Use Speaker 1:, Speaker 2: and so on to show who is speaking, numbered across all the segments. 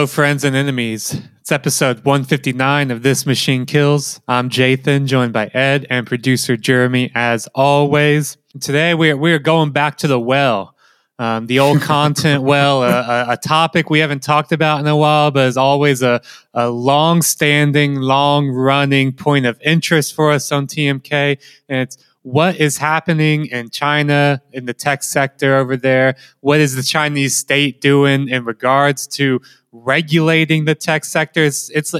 Speaker 1: Hello, friends and enemies. It's episode 159 of This Machine Kills. I'm Jathan, joined by Ed and producer Jeremy, as always. Today, we're, we're going back to the well, um, the old content well, a, a, a, topic we haven't talked about in a while, but is always a, a long standing, long running point of interest for us on TMK. And it's what is happening in China in the tech sector over there? What is the Chinese state doing in regards to regulating the tech sector? It's, it's,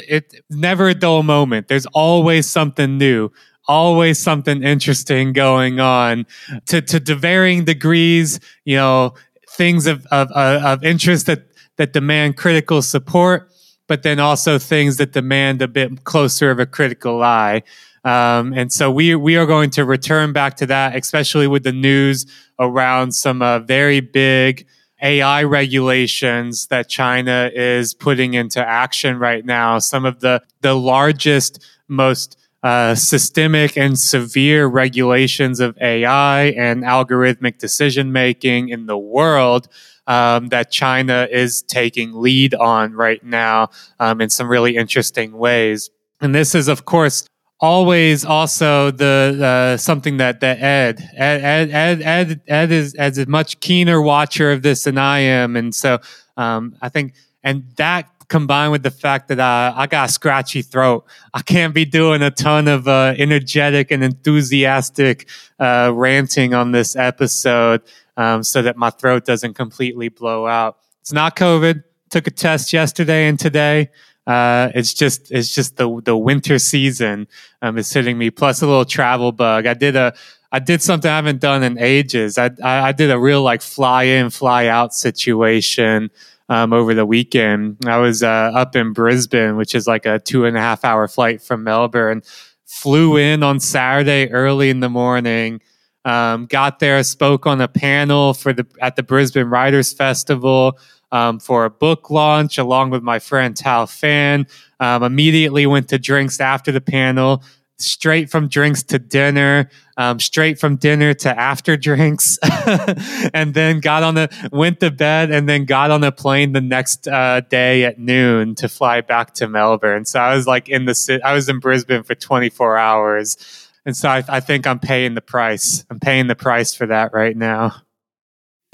Speaker 1: never a dull moment. There's always something new always something interesting going on to, to, to varying degrees, you know, things of, of, of interest that, that demand critical support, but then also things that demand a bit closer of a critical eye. Um, and so we we are going to return back to that, especially with the news around some uh, very big AI regulations that China is putting into action right now. Some of the the largest, most uh, systemic and severe regulations of AI and algorithmic decision making in the world. Um, that China is taking lead on right now um, in some really interesting ways. And this is, of course, always also the uh, something that that Ed Ed Ed Ed Ed is as a much keener watcher of this than I am, and so um, I think and that combined with the fact that uh, I got a scratchy throat, I can't be doing a ton of uh, energetic and enthusiastic uh, ranting on this episode, um, so that my throat doesn't completely blow out. It's not COVID. Took a test yesterday and today. Uh, it's just it's just the the winter season um, is hitting me. Plus a little travel bug. I did a I did something I haven't done in ages. I I, I did a real like fly in fly out situation um, over the weekend. I was uh, up in Brisbane, which is like a two and a half hour flight from Melbourne. Flew in on Saturday early in the morning. Um, got there, spoke on a panel for the at the Brisbane Writers Festival um, for a book launch along with my friend Tao Fan. Um, immediately went to drinks after the panel, straight from drinks to dinner, um, straight from dinner to after drinks, and then got on the went to bed and then got on a plane the next uh, day at noon to fly back to Melbourne. So I was like in the I was in Brisbane for 24 hours. And so I, I think I'm paying the price. I'm paying the price for that right now.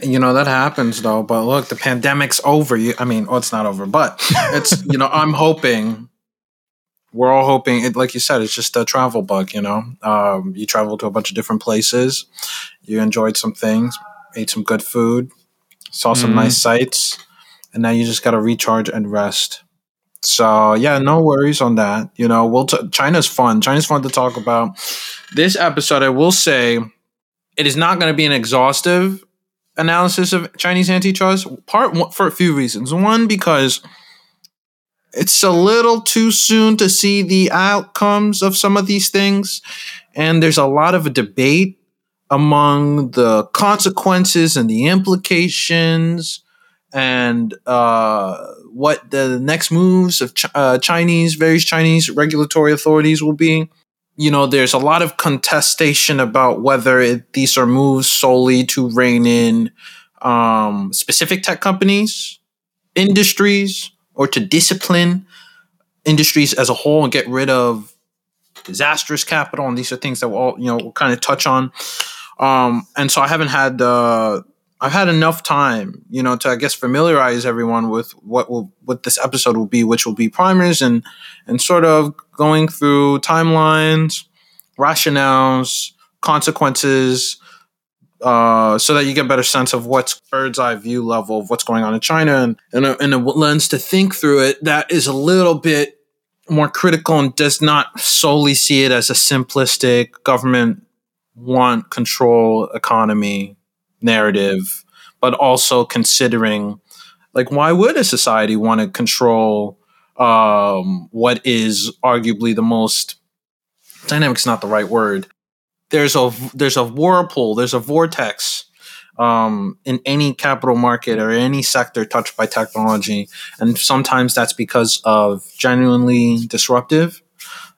Speaker 2: You know that happens though, but look, the pandemic's over. You, I mean, oh, it's not over, but it's you know, I'm hoping. We're all hoping. It, like you said, it's just a travel bug. You know, um, you travel to a bunch of different places, you enjoyed some things, ate some good food, saw some mm. nice sights, and now you just got to recharge and rest. So yeah, no worries on that. You know, we'll t- China's fun. China's fun to talk about. This episode, I will say, it is not going to be an exhaustive analysis of Chinese antitrust. Part one, for a few reasons. One, because it's a little too soon to see the outcomes of some of these things, and there's a lot of a debate among the consequences and the implications and uh, what the next moves of Ch- uh, Chinese various Chinese regulatory authorities will be you know, there's a lot of contestation about whether it, these are moves solely to rein in um, specific tech companies, industries, or to discipline industries as a whole and get rid of disastrous capital. And these are things that we'll, all, you know, we'll kind of touch on. Um, and so I haven't had uh, I've had enough time, you know, to I guess familiarize everyone with what will what this episode will be, which will be primers and and sort of going through timelines, rationales, consequences, uh, so that you get a better sense of what's bird's eye view level of what's going on in China and, and, a, and a lens to think through it that is a little bit more critical and does not solely see it as a simplistic government want control economy narrative, but also considering like why would a society want to control um, what is arguably the most dynamic's not the right word. There's a there's a whirlpool, there's a vortex um, in any capital market or any sector touched by technology, and sometimes that's because of genuinely disruptive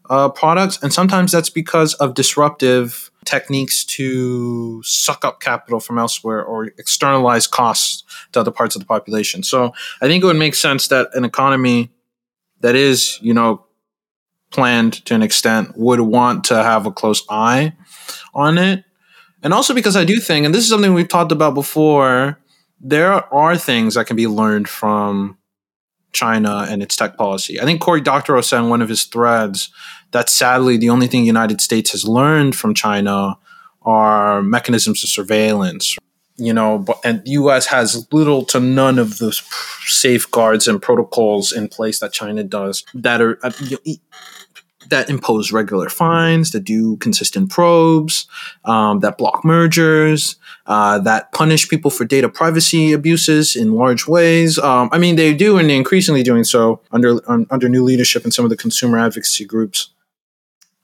Speaker 2: uh, products, and sometimes that's because of disruptive techniques to suck up capital from elsewhere or externalize costs to other parts of the population. So I think it would make sense that an economy that is, you know, planned to an extent would want to have a close eye on it. And also because I do think, and this is something we've talked about before, there are things that can be learned from China and its tech policy. I think Cory Doctorow said in one of his threads that sadly the only thing the United States has learned from China are mechanisms of surveillance. You know, but, and the U.S. has little to none of those safeguards and protocols in place that China does that are uh, that impose regular fines, that do consistent probes, um, that block mergers, uh, that punish people for data privacy abuses in large ways. Um, I mean, they do, and they're increasingly doing so under um, under new leadership in some of the consumer advocacy groups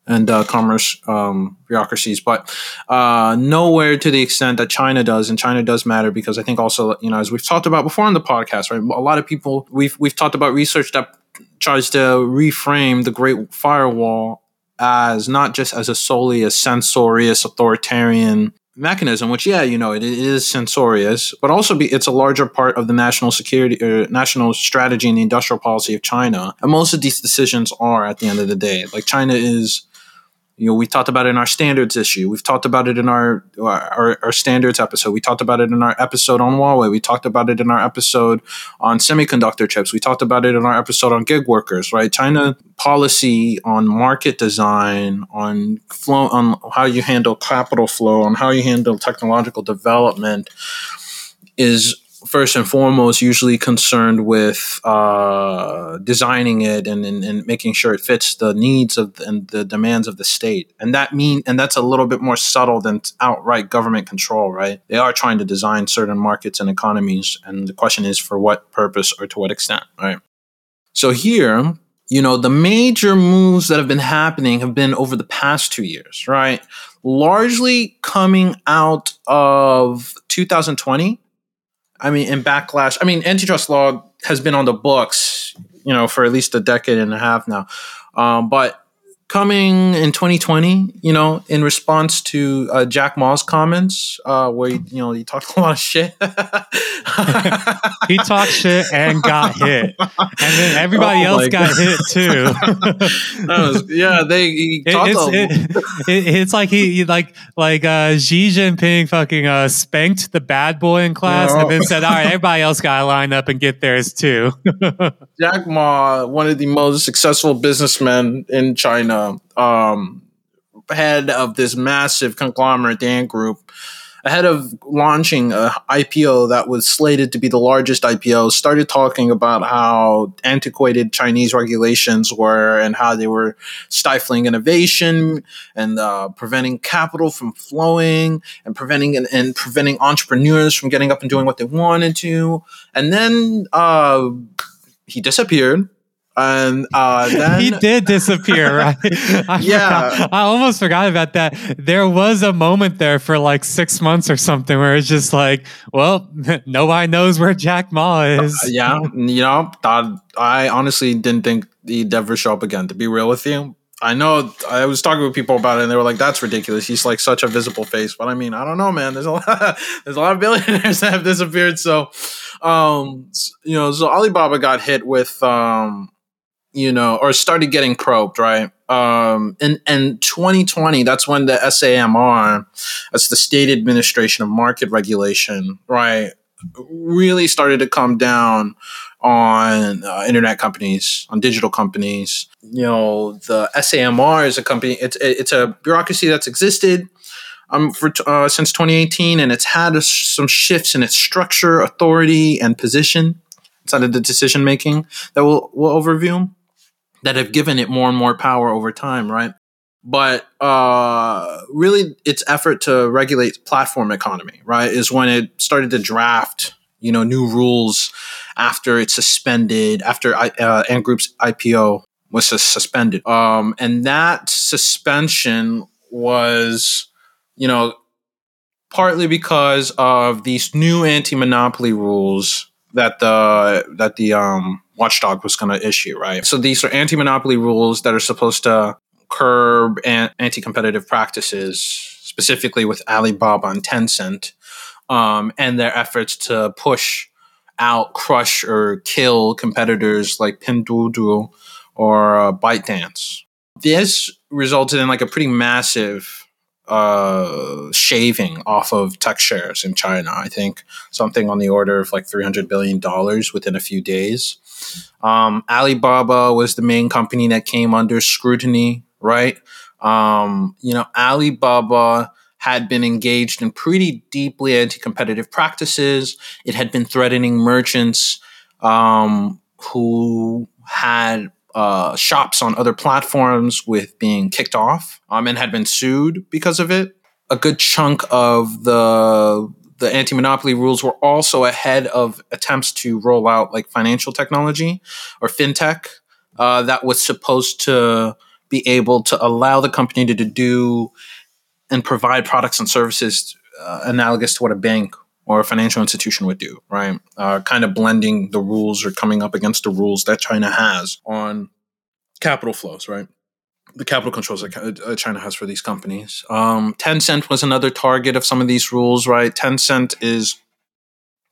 Speaker 2: and uh, commerce um, bureaucracies, but uh, nowhere to the extent that China does. And China does matter because I think also, you know, as we've talked about before on the podcast, right? A lot of people we've we've talked about research that tries to reframe the Great Firewall as not just as a solely a censorious authoritarian mechanism, which yeah, you know, it, is censorious, but also be, it's a larger part of the national security or uh, national strategy and the industrial policy of China. And most of these decisions are at the end of the day, like China is you know we talked about it in our standards issue. We've talked about it in our, our our, standards episode. We talked about it in our episode on huawei. We talked about it in our episode on semiconductor chips. We talked about it in our episode on gig workers right? China policy on market design on flow on how you handle capital flow on how you handle technological development is first and foremost usually concerned with uh, designing it and, and, and, making sure it fits the needs of the, and the demands of the state. And that mean and that's a little bit more subtle than outright government control right? They are trying to design certain markets and economies and the question is for what purpose or to what extent right? So here you know the major moves that have been happening have been over the past two years right? Largely coming out of 2020 I mean, in backlash, I mean, antitrust law has been on the books, you know, for at least a decade and a half now. Um, but coming in 2020, you know, in response to uh, Jack Ma's comments, uh, where he, you know he talked a lot of shit.
Speaker 1: he talked shit and got hit, and then everybody oh else got God. hit too.
Speaker 2: was, yeah, they it,
Speaker 1: it's, it, it, it's like he like like uh, Xi Jinping fucking uh, spanked the bad boy in class, no. and then said, "All right, everybody else got to line up and get theirs too."
Speaker 2: Jack Ma, one of the most successful businessmen in China um, head of this massive conglomerate Ant Group, ahead of launching a IPO that was slated to be the largest IPO, started talking about how antiquated Chinese regulations were and how they were stifling innovation and uh, preventing capital from flowing and preventing and, and, preventing entrepreneurs from getting up and doing what they wanted to. And then uh, he disappeared and uh, then
Speaker 1: he did disappear. Right? I
Speaker 2: yeah,
Speaker 1: forgot. I almost forgot about that. There was a moment there for like six months or something where it's just like, well, nobody knows where Jack Ma is.
Speaker 2: Uh, yeah, you know, I honestly didn't think he'd ever show up again. To be real with you, I know I was talking with people about it, and they were like, "That's ridiculous. He's like such a visible face." But I mean, I don't know, man. There's a lot, there's a lot of billionaires that have disappeared. So, um, you know, so Alibaba got hit with um you know, or started getting probed, right? Um, in, in 2020, that's when the SAMR, that's the State Administration of Market Regulation, right, really started to come down on uh, internet companies, on digital companies. You know, the SAMR is a company, it's, it's a bureaucracy that's existed um, for uh, since 2018, and it's had a, some shifts in its structure, authority, and position inside of the decision making that we'll, we'll overview that have given it more and more power over time, right? But uh, really, its effort to regulate platform economy, right, is when it started to draft, you know, new rules after it suspended after uh, Ant Group's IPO was suspended, um, and that suspension was, you know, partly because of these new anti-monopoly rules that the that the um watchdog was going to issue, right? So these are anti-monopoly rules that are supposed to curb anti-competitive practices specifically with Alibaba and Tencent, um, and their efforts to push out, crush, or kill competitors like Pinduoduo or uh, ByteDance. This resulted in like a pretty massive uh, shaving off of tech shares in China. I think something on the order of like $300 billion within a few days. Um, Alibaba was the main company that came under scrutiny, right? Um, you know, Alibaba had been engaged in pretty deeply anti competitive practices. It had been threatening merchants um, who had uh, shops on other platforms with being kicked off um, and had been sued because of it. A good chunk of the the anti-monopoly rules were also ahead of attempts to roll out like financial technology or fintech uh, that was supposed to be able to allow the company to, to do and provide products and services uh, analogous to what a bank or a financial institution would do, right? Uh, kind of blending the rules or coming up against the rules that China has on capital flows, right? The capital controls that uh, China has for these companies. Um, Tencent was another target of some of these rules, right? Tencent is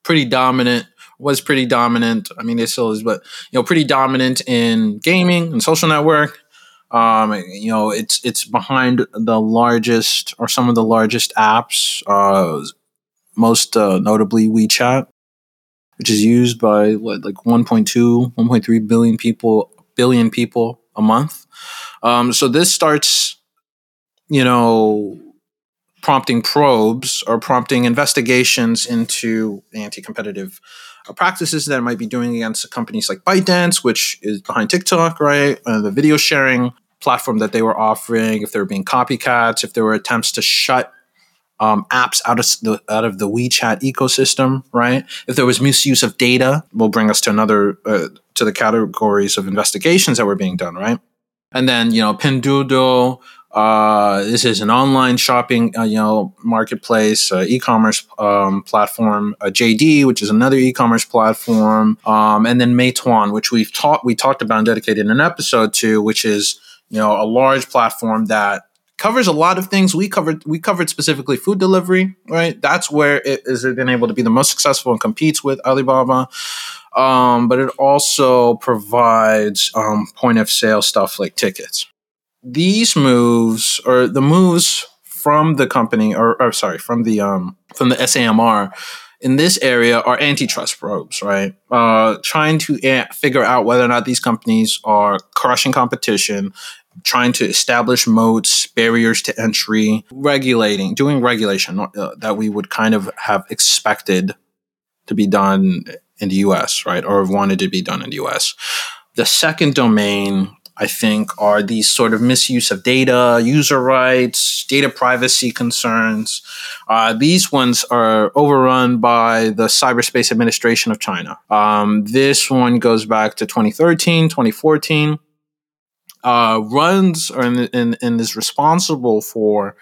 Speaker 2: pretty dominant, was pretty dominant. I mean, it still is, but you know, pretty dominant in gaming and social network. Um, you know, it's it's behind the largest or some of the largest apps, uh, most uh, notably WeChat, which is used by what, like 1.2, 1.3 billion people, billion people a month. Um, so this starts, you know, prompting probes or prompting investigations into anti-competitive uh, practices that might be doing against companies like ByteDance, which is behind TikTok, right? Uh, the video sharing platform that they were offering, if they were being copycats, if there were attempts to shut um, apps out of the out of the WeChat ecosystem, right? If there was misuse of data, will bring us to another uh, to the categories of investigations that were being done, right? And then you know Pinduoduo. Uh, this is an online shopping, uh, you know, marketplace, uh, e-commerce um, platform. JD, which is another e-commerce platform, um, and then Meituan, which we've taught we talked about and dedicated an episode to, which is you know, a large platform that covers a lot of things. We covered we covered specifically food delivery, right? That's where it is been able to be the most successful and competes with Alibaba. Um, but it also provides um, point of sale stuff like tickets. These moves or the moves from the company or, or sorry from the um, from the SAMR in this area are antitrust probes, right? Uh, trying to a- figure out whether or not these companies are crushing competition, trying to establish moats, barriers to entry, regulating, doing regulation uh, that we would kind of have expected to be done in the US, right? Or have wanted to be done in the US. The second domain, I think, are these sort of misuse of data, user rights, data privacy concerns. Uh, these ones are overrun by the Cyberspace Administration of China. Um, this one goes back to 2013, 2014 uh, runs and, and, and is responsible for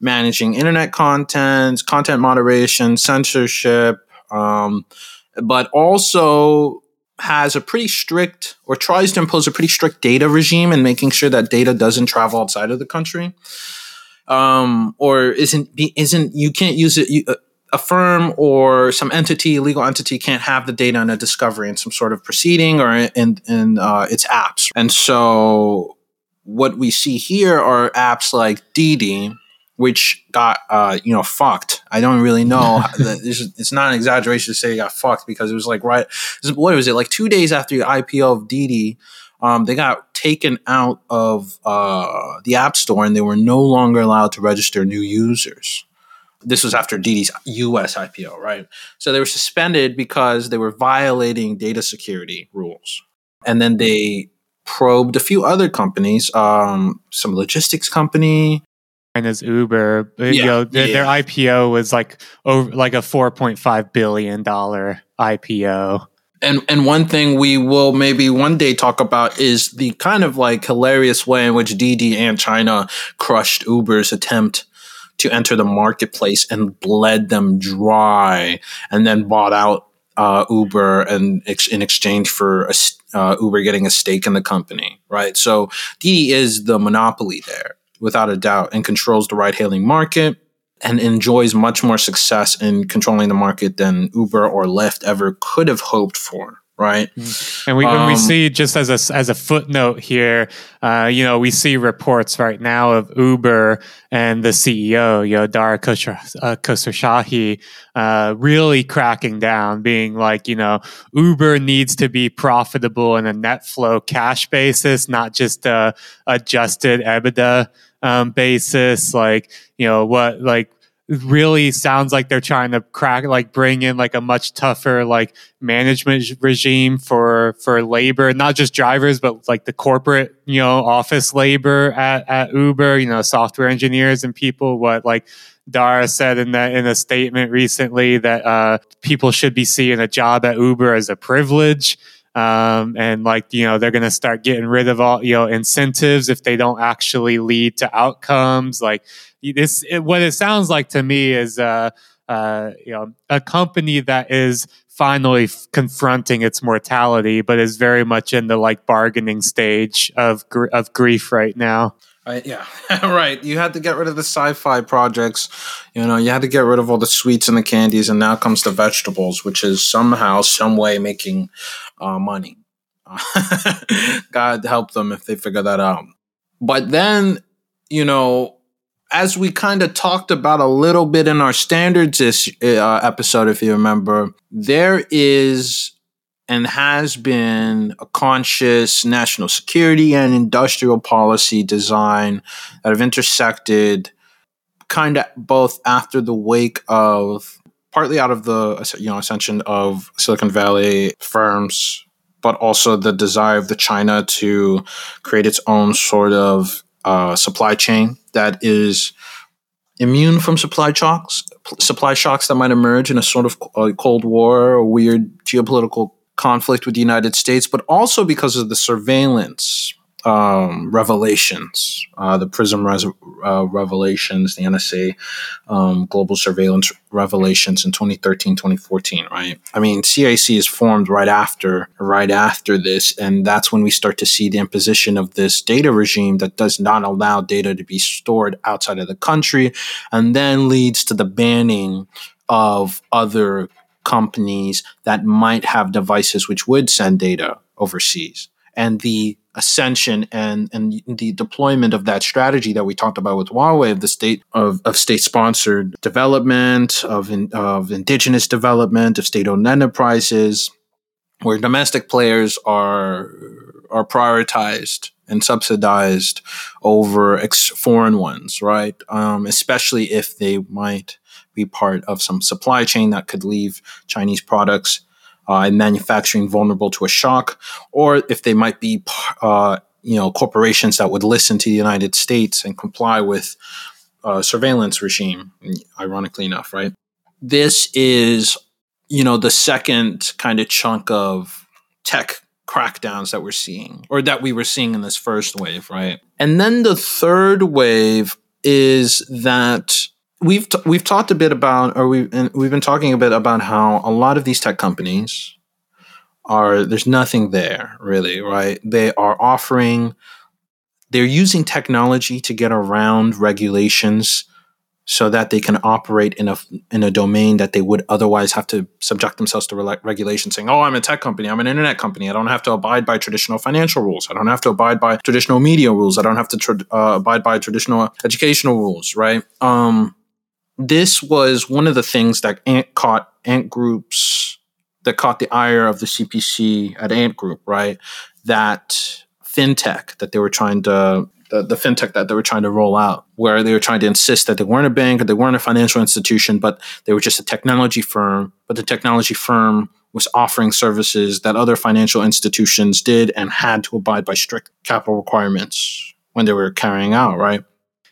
Speaker 2: managing internet content, content moderation, censorship, um, but also has a pretty strict or tries to impose a pretty strict data regime and making sure that data doesn't travel outside of the country. Um, or isn't isn't you can't use it. You, a firm or some entity, legal entity, can't have the data in a discovery in some sort of proceeding or in in uh, its apps. And so, what we see here are apps like Didi, which got uh, you know fucked. I don't really know. it's not an exaggeration to say it got fucked because it was like right. What was it like two days after the IPO of Didi, Um, they got taken out of uh, the App Store and they were no longer allowed to register new users this was after Didi's US IPO, right? So they were suspended because they were violating data security rules. And then they probed a few other companies, um, some logistics company.
Speaker 1: And as Uber, yeah, you know, their, yeah. their IPO was like over like a four point five billion dollar IPO.
Speaker 2: And and one thing we will maybe one day talk about is the kind of like hilarious way in which Didi and China crushed Uber's attempt to enter the marketplace and bled them dry and then bought out uh, Uber and ex- in exchange for a, uh, Uber getting a stake in the company, right? So Didi is the monopoly there without a doubt and controls the ride hailing market. and enjoys much more success in controlling the market than Uber or Lyft ever could have hoped for right?
Speaker 1: And we, um, when we see just as a as a footnote here, uh, you know, we see reports right now of Uber and the CEO, you know, Dara Khosrowshahi, uh, uh, really cracking down, being like, you know, Uber needs to be profitable in a net flow cash basis, not just a adjusted EBITDA um, basis. Like, you know, what like really sounds like they're trying to crack like bring in like a much tougher like management regime for for labor not just drivers but like the corporate you know office labor at, at uber you know software engineers and people what like Dara said in that in a statement recently that uh, people should be seeing a job at Uber as a privilege. Um, and like you know they're going to start getting rid of all you know incentives if they don't actually lead to outcomes like this it, what it sounds like to me is uh, uh, you know a company that is finally f- confronting its mortality, but is very much in the like bargaining stage of gr- of grief right now.
Speaker 2: Uh, yeah, right. You had to get rid of the sci-fi projects. You know, you had to get rid of all the sweets and the candies, and now comes the vegetables, which is somehow, some way making uh, money. God help them if they figure that out. But then, you know, as we kind of talked about a little bit in our standards this uh, episode, if you remember, there is and has been a conscious national security and industrial policy design that have intersected kind of both after the wake of partly out of the you know ascension of Silicon Valley firms, but also the desire of the China to create its own sort of uh, supply chain that is immune from supply shocks, supply shocks that might emerge in a sort of uh, Cold War or weird geopolitical conflict with the United States, but also because of the surveillance um, revelations, uh, the PRISM res- uh, revelations, the NSA um, global surveillance revelations in 2013, 2014, right? I mean, CIC is formed right after, right after this, and that's when we start to see the imposition of this data regime that does not allow data to be stored outside of the country, and then leads to the banning of other companies that might have devices which would send data overseas and the ascension and and the deployment of that strategy that we talked about with Huawei of the state of, of state sponsored development of in, of indigenous development of state owned enterprises where domestic players are are prioritized and subsidized over ex- foreign ones right? Um, especially if they might be part of some supply chain that could leave Chinese products uh, and manufacturing vulnerable to a shock, or if they might be, uh, you know, corporations that would listen to the United States and comply with uh, surveillance regime. Ironically enough, right? This is, you know, the second kind of chunk of tech crackdowns that we're seeing, or that we were seeing in this first wave, right? And then the third wave is that we've t- we've talked a bit about, or we've we've been talking a bit about how a lot of these tech companies are there's nothing there really, right? They are offering, they're using technology to get around regulations so that they can operate in a in a domain that they would otherwise have to subject themselves to re- regulation saying oh i'm a tech company. I'm an internet company. I don't have to abide by traditional financial rules. I don't have to abide by traditional media rules. I don't have to tra- uh, abide by traditional educational rules right? Um, this was one of the things that Ant caught Ant Group's that caught the ire of the CPC at Ant Group, right? That fintech that they were trying to the, the fintech that they were trying to roll out, where they were trying to insist that they weren't a bank or they weren't a financial institution, but they were just a technology firm. But the technology firm was offering services that other financial institutions did and had to abide by strict capital requirements when they were carrying out, right?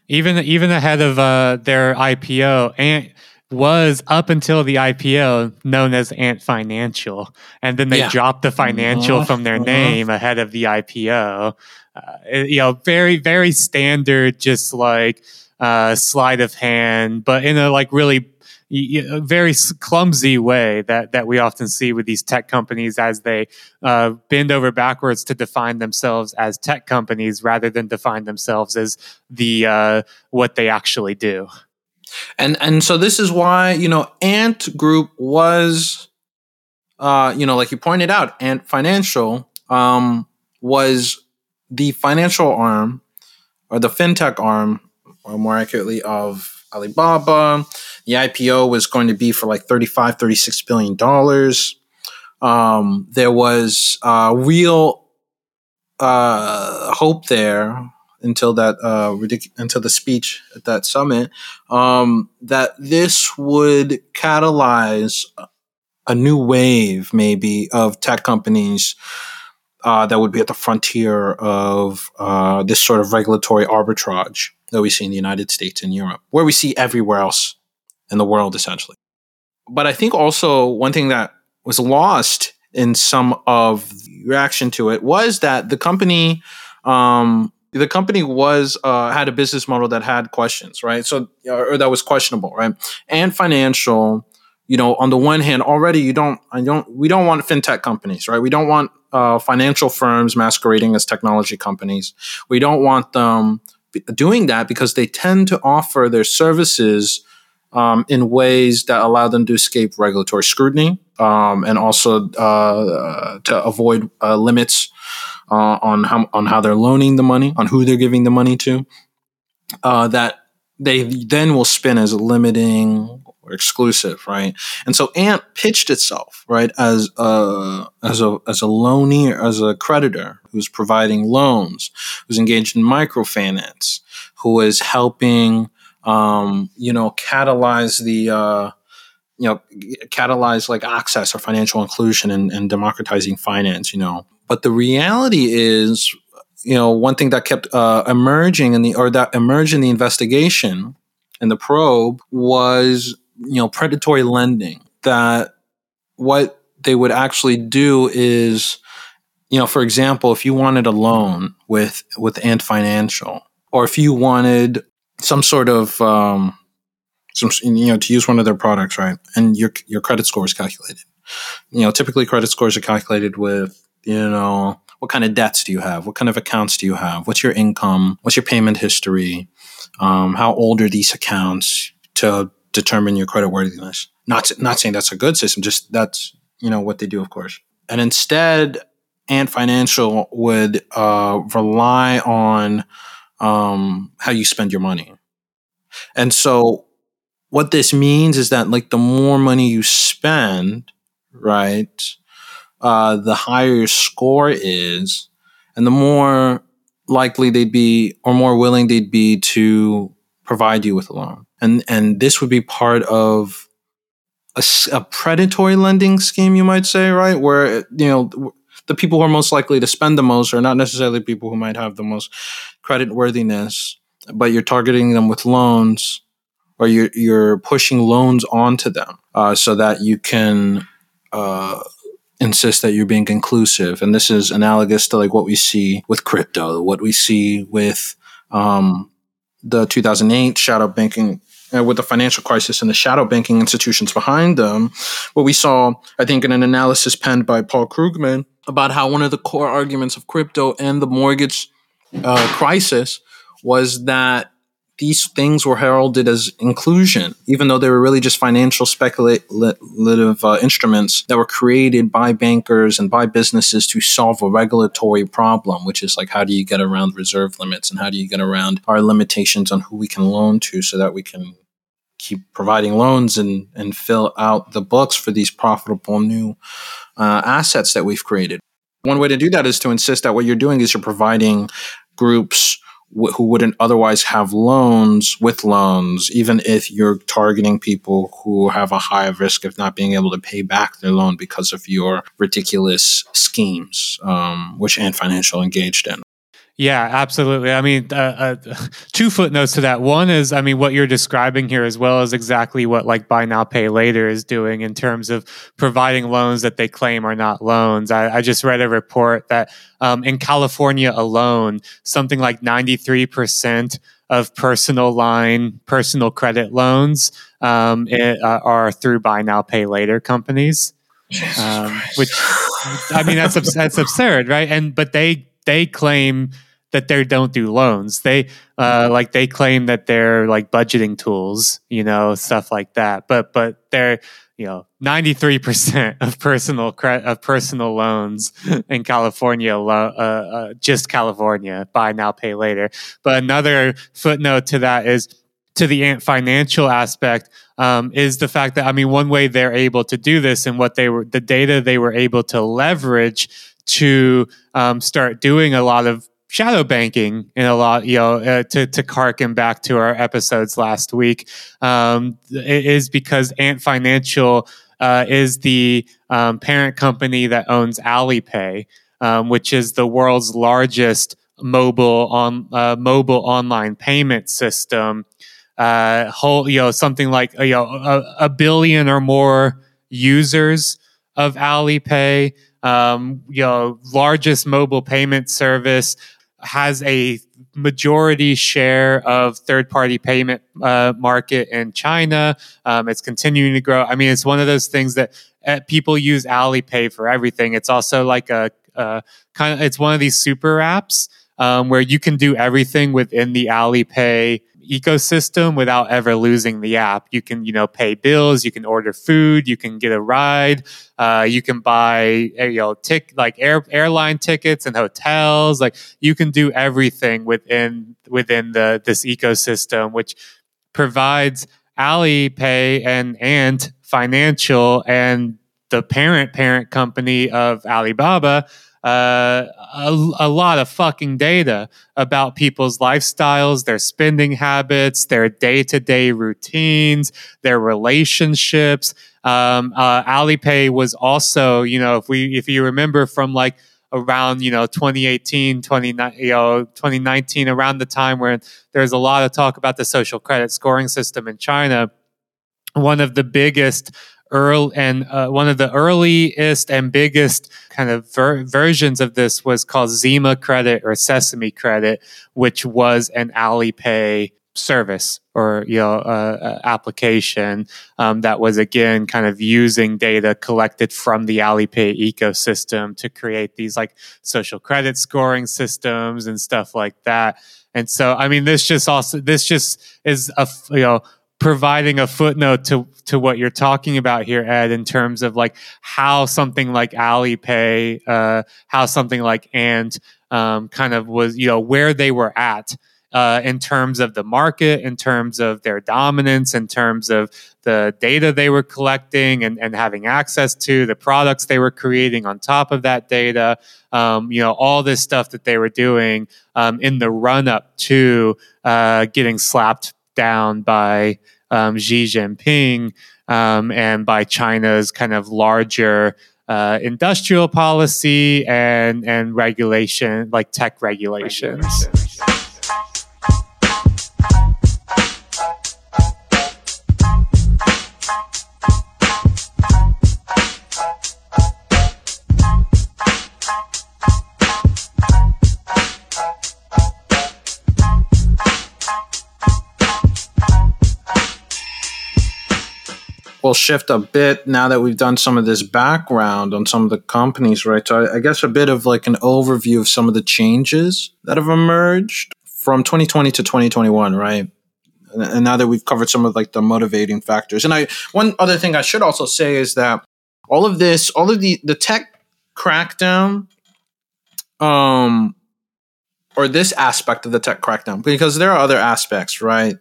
Speaker 1: Even even ahead of uh, their IPO, Ant was up until the IPO known as Ant Financial, and then they yeah. dropped the financial uh-huh. from their uh-huh. name ahead of the IPO. Uh, you know, very very standard, just like uh, sleight of hand, but in a like really a very clumsy way that that we often see with these tech companies as they uh, bend over backwards to define themselves as tech companies rather than define themselves as the uh, what they actually do.
Speaker 2: And and so this is why you know Ant Group was, uh, you know, like you pointed out, Ant Financial um, was the financial arm or the fintech arm, or more accurately, of Alibaba. The IPO was going to be for like 35, 36 billion dollars. Um, there was uh, real uh, hope there until that uh, ridic- until the speech at that summit um, that this would catalyze a new wave, maybe, of tech companies uh, that would be at the frontier of uh, this sort of regulatory arbitrage that we see in the United States and Europe, where we see everywhere else in the world, essentially. But I think also one thing that was lost in some of the reaction to it was that the company um, the company was uh, had a business model that had questions, right? So or that was questionable, right? Ant Financial, you know, on the one hand, already you don't, I don't, we don't want fintech companies, right? We don't want uh, financial firms masquerading as technology companies. We don't want them doing that because they tend to offer their services um, in ways that allow them to escape regulatory scrutiny um, and also uh, to avoid uh, limits uh, on how on how they're loaning the money, on who they're giving the money to. Uh, that they then will spin as a limiting or exclusive, right? And so Ant pitched itself, right, as a as a as a loaner, as a creditor who's providing loans, who's engaged in microfinance, who is helping, um, you know, catalyze the. Uh, you know, catalyze like access or financial inclusion and, and democratizing finance, you know, but the reality is, you know, one thing that kept uh, emerging in the or that emerged in the investigation and the probe was, you know, predatory lending. That what they would actually do is, you know, for example, if you wanted a loan with with Ant Financial, or if you wanted some sort of um, some you know to use one of their products, right, and your your credit score is calculated. You know, typically credit scores are calculated with you know, what kind of debts do you have? What kind of accounts do you have? What's your income? What's your payment history? Um, how old are these accounts to determine your credit worthiness? Not not saying that's a good system, just that's you know what they do, of course. And instead, Ant Financial would uh, rely on um, how you spend your money. And so, what this means is that like the more money you spend, right, uh, the higher your score is, and the more likely they'd be or more willing they'd be to provide you with a loan. And and this would be part of a, a predatory lending scheme, you might say, right? Where you know the people who are most likely to spend the most are not necessarily people who might have the most credit worthiness, but you're targeting them with loans or you're, you're pushing loans onto them uh, so that you can uh, insist that you're being inclusive. And this is analogous to like what we see with crypto, what we see with um, the 2008 shadow banking, uh, with the financial crisis and the shadow banking institutions behind them. What we saw, I think, in an analysis penned by Paul Krugman about how one of the core arguments of crypto and the mortgage uh, crisis was that these things were heralded as inclusion, even though they were really just financial speculative uh, instruments that were created by bankers and by businesses to solve a regulatory problem, which is like how do you get around reserve limits and how do you get around our limitations on who we can loan to so that we can keep providing loans and, and fill out the books for these profitable new uh, assets that we've created. One way to do that is to insist that what you're doing is you're providing groups who wouldn't otherwise have loans with loans, even if you're targeting people who have a high risk of not being able to pay back their loan because of your ridiculous schemes, um, which Ant Financial engaged in.
Speaker 1: Yeah, absolutely. I mean, uh, uh, two footnotes to that. One is, I mean, what you're describing here, as well as exactly what like buy now, pay later is doing in terms of providing loans that they claim are not loans. I, I just read a report that um, in California alone, something like 93% of personal line, personal credit loans um, it, uh, are through buy now, pay later companies. Um, which, I mean, that's that's absurd, right? And but they they claim that they don't do loans. They uh, like they claim that they're like budgeting tools, you know, stuff like that. But but they're you know, 93% of personal credit of personal loans in California, uh, uh, just California, buy now, pay later. But another footnote to that is to the financial aspect um, is the fact that I mean, one way they're able to do this and what they were, the data they were able to leverage to um, start doing a lot of shadow banking in a lot, you know, uh, to, to harken back to our episodes last week, um, is because Ant Financial uh, is the um, parent company that owns Alipay, um, which is the world's largest mobile on uh, mobile online payment system. Uh, whole, you know, something like you know a, a billion or more users of Alipay. Um, you know, largest mobile payment service has a majority share of third party payment uh, market in China. Um, it's continuing to grow. I mean, it's one of those things that uh, people use Alipay for everything. It's also like a, a kind of it's one of these super apps um, where you can do everything within the Alipay ecosystem without ever losing the app. You can, you know, pay bills, you can order food, you can get a ride, uh, you can buy, uh, you know, tick like air airline tickets and hotels. Like you can do everything within within the this ecosystem, which provides Alipay and Ant Financial and the parent parent company of Alibaba uh, a, a, lot of fucking data about people's lifestyles, their spending habits, their day to day routines, their relationships. Um, uh, Alipay was also, you know, if we if you remember from like around you know 2018 20, you know 2019 around the time where there's a lot of talk about the social credit scoring system in china one of the biggest and uh, one of the earliest and biggest kind of ver- versions of this was called Zhima Credit or Sesame Credit, which was an Alipay service or you know uh, uh, application um, that was again kind of using data collected from the Alipay ecosystem to create these like social credit scoring systems and stuff like that. And so, I mean, this just also this just is a you know providing a footnote to to what you're talking about here, Ed, in terms of like how something like Alipay, uh, how something like Ant, um, kind of was, you know, where they were at. Uh, in terms of the market, in terms of their dominance, in terms of the data they were collecting and, and having access to, the products they were creating on top of that data, um, you know, all this stuff that they were doing um, in the run up to uh, getting slapped down by um, Xi Jinping um, and by China's kind of larger uh, industrial policy and and regulation, like tech regulations. regulations.
Speaker 2: We'll shift a bit now that we've done some of this background on some of the companies, right? So I, I guess a bit of like an overview of some of the changes that have emerged from 2020 to 2021, right? And, and now that we've covered some of like the motivating factors, and I one other thing I should also say is that all of this, all of the the tech crackdown, um, or this aspect of the tech crackdown, because there are other aspects, right?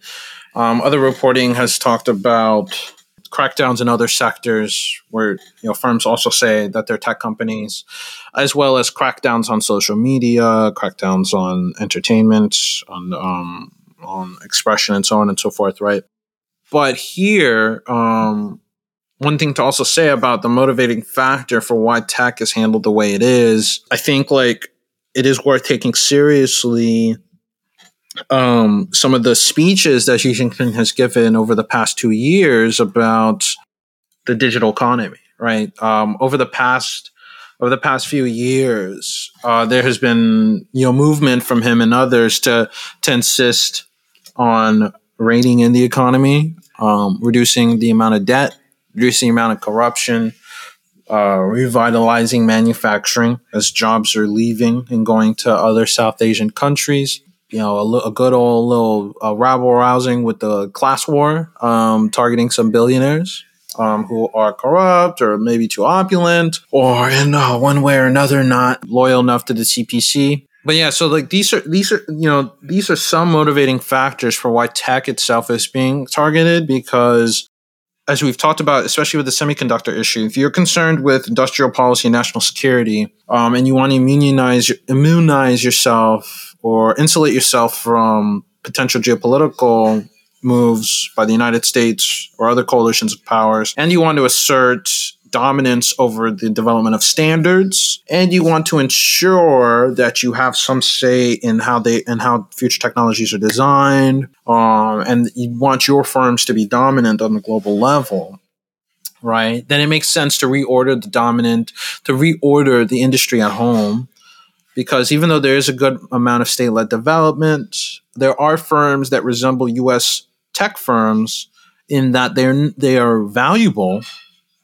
Speaker 2: Um, other reporting has talked about crackdowns in other sectors where you know firms also say that they're tech companies, as well as crackdowns on social media, crackdowns on entertainment, on um, on expression, and so on and so forth. Right, but here. Um, one thing to also say about the motivating factor for why tech is handled the way it is, I think like it is worth taking seriously um, some of the speeches that Xi Jinping has given over the past two years about the digital economy, right? Um, over the past over the past few years, uh, there has been you know movement from him and others to to insist on reining in the economy, um, reducing the amount of debt, reducing the amount of corruption, uh, revitalizing manufacturing as jobs are leaving and going to other South Asian countries. You know, a, a good old little uh, rabble rousing with the class war, um, targeting some billionaires um, who are corrupt or maybe too opulent or in uh, one way or another not loyal enough to the CPC. But yeah, so like these are these are you know these are some motivating factors for why tech itself is being targeted because as we've talked about, especially with the semiconductor issue, if you're concerned with industrial policy and national security, um, and you want to immunize immunize yourself or insulate yourself from potential geopolitical moves by the United States or other coalitions of powers, and you want to assert dominance over the development of standards, and you want to ensure that you have some say in how they and how future technologies are designed, um, and you want your firms to be dominant on the global level. Right, then it makes sense to reorder the dominant, to reorder the industry at home, because even though there is a good amount of state-led development, there are firms that resemble U.S tech firms in that they're they are valuable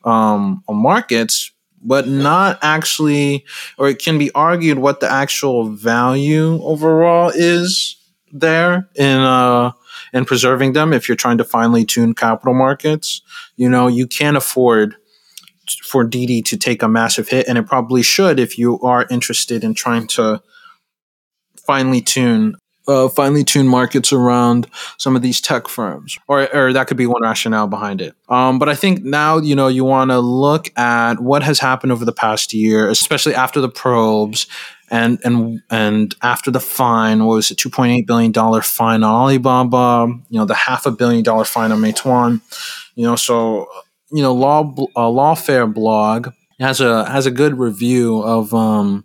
Speaker 2: um, on markets, but not actually, or it can be argued what the actual value overall is there in uh, in preserving them. If you're trying to finely tune capital markets, you know you can't afford for Didi to take a massive hit, and it probably should if you are interested in trying to finely tune uh, finely tuned markets around some of these tech firms, or, or that could be one rationale behind it. Um, but I think now you know you want to look at what has happened over the past year, especially after the probes and and and after the fine what was it 2.8 billion dollar fine on Alibaba you know the half a billion dollar fine on Meituan you know so you know law uh, lawfare blog has a has a good review of um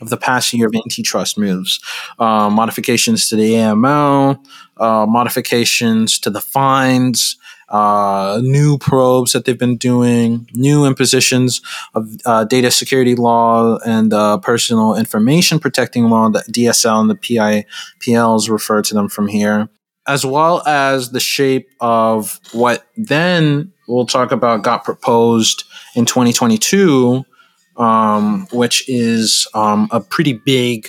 Speaker 2: of the past year of antitrust moves, uh, modifications to the AML, uh, modifications to the fines, uh, new probes that they've been doing, new impositions of uh, data security law and uh, personal information protecting law, the DSL and the PIPLs refer to them from here, as well as the shape of what then we'll talk about got proposed in 2022 um, which is um, a pretty big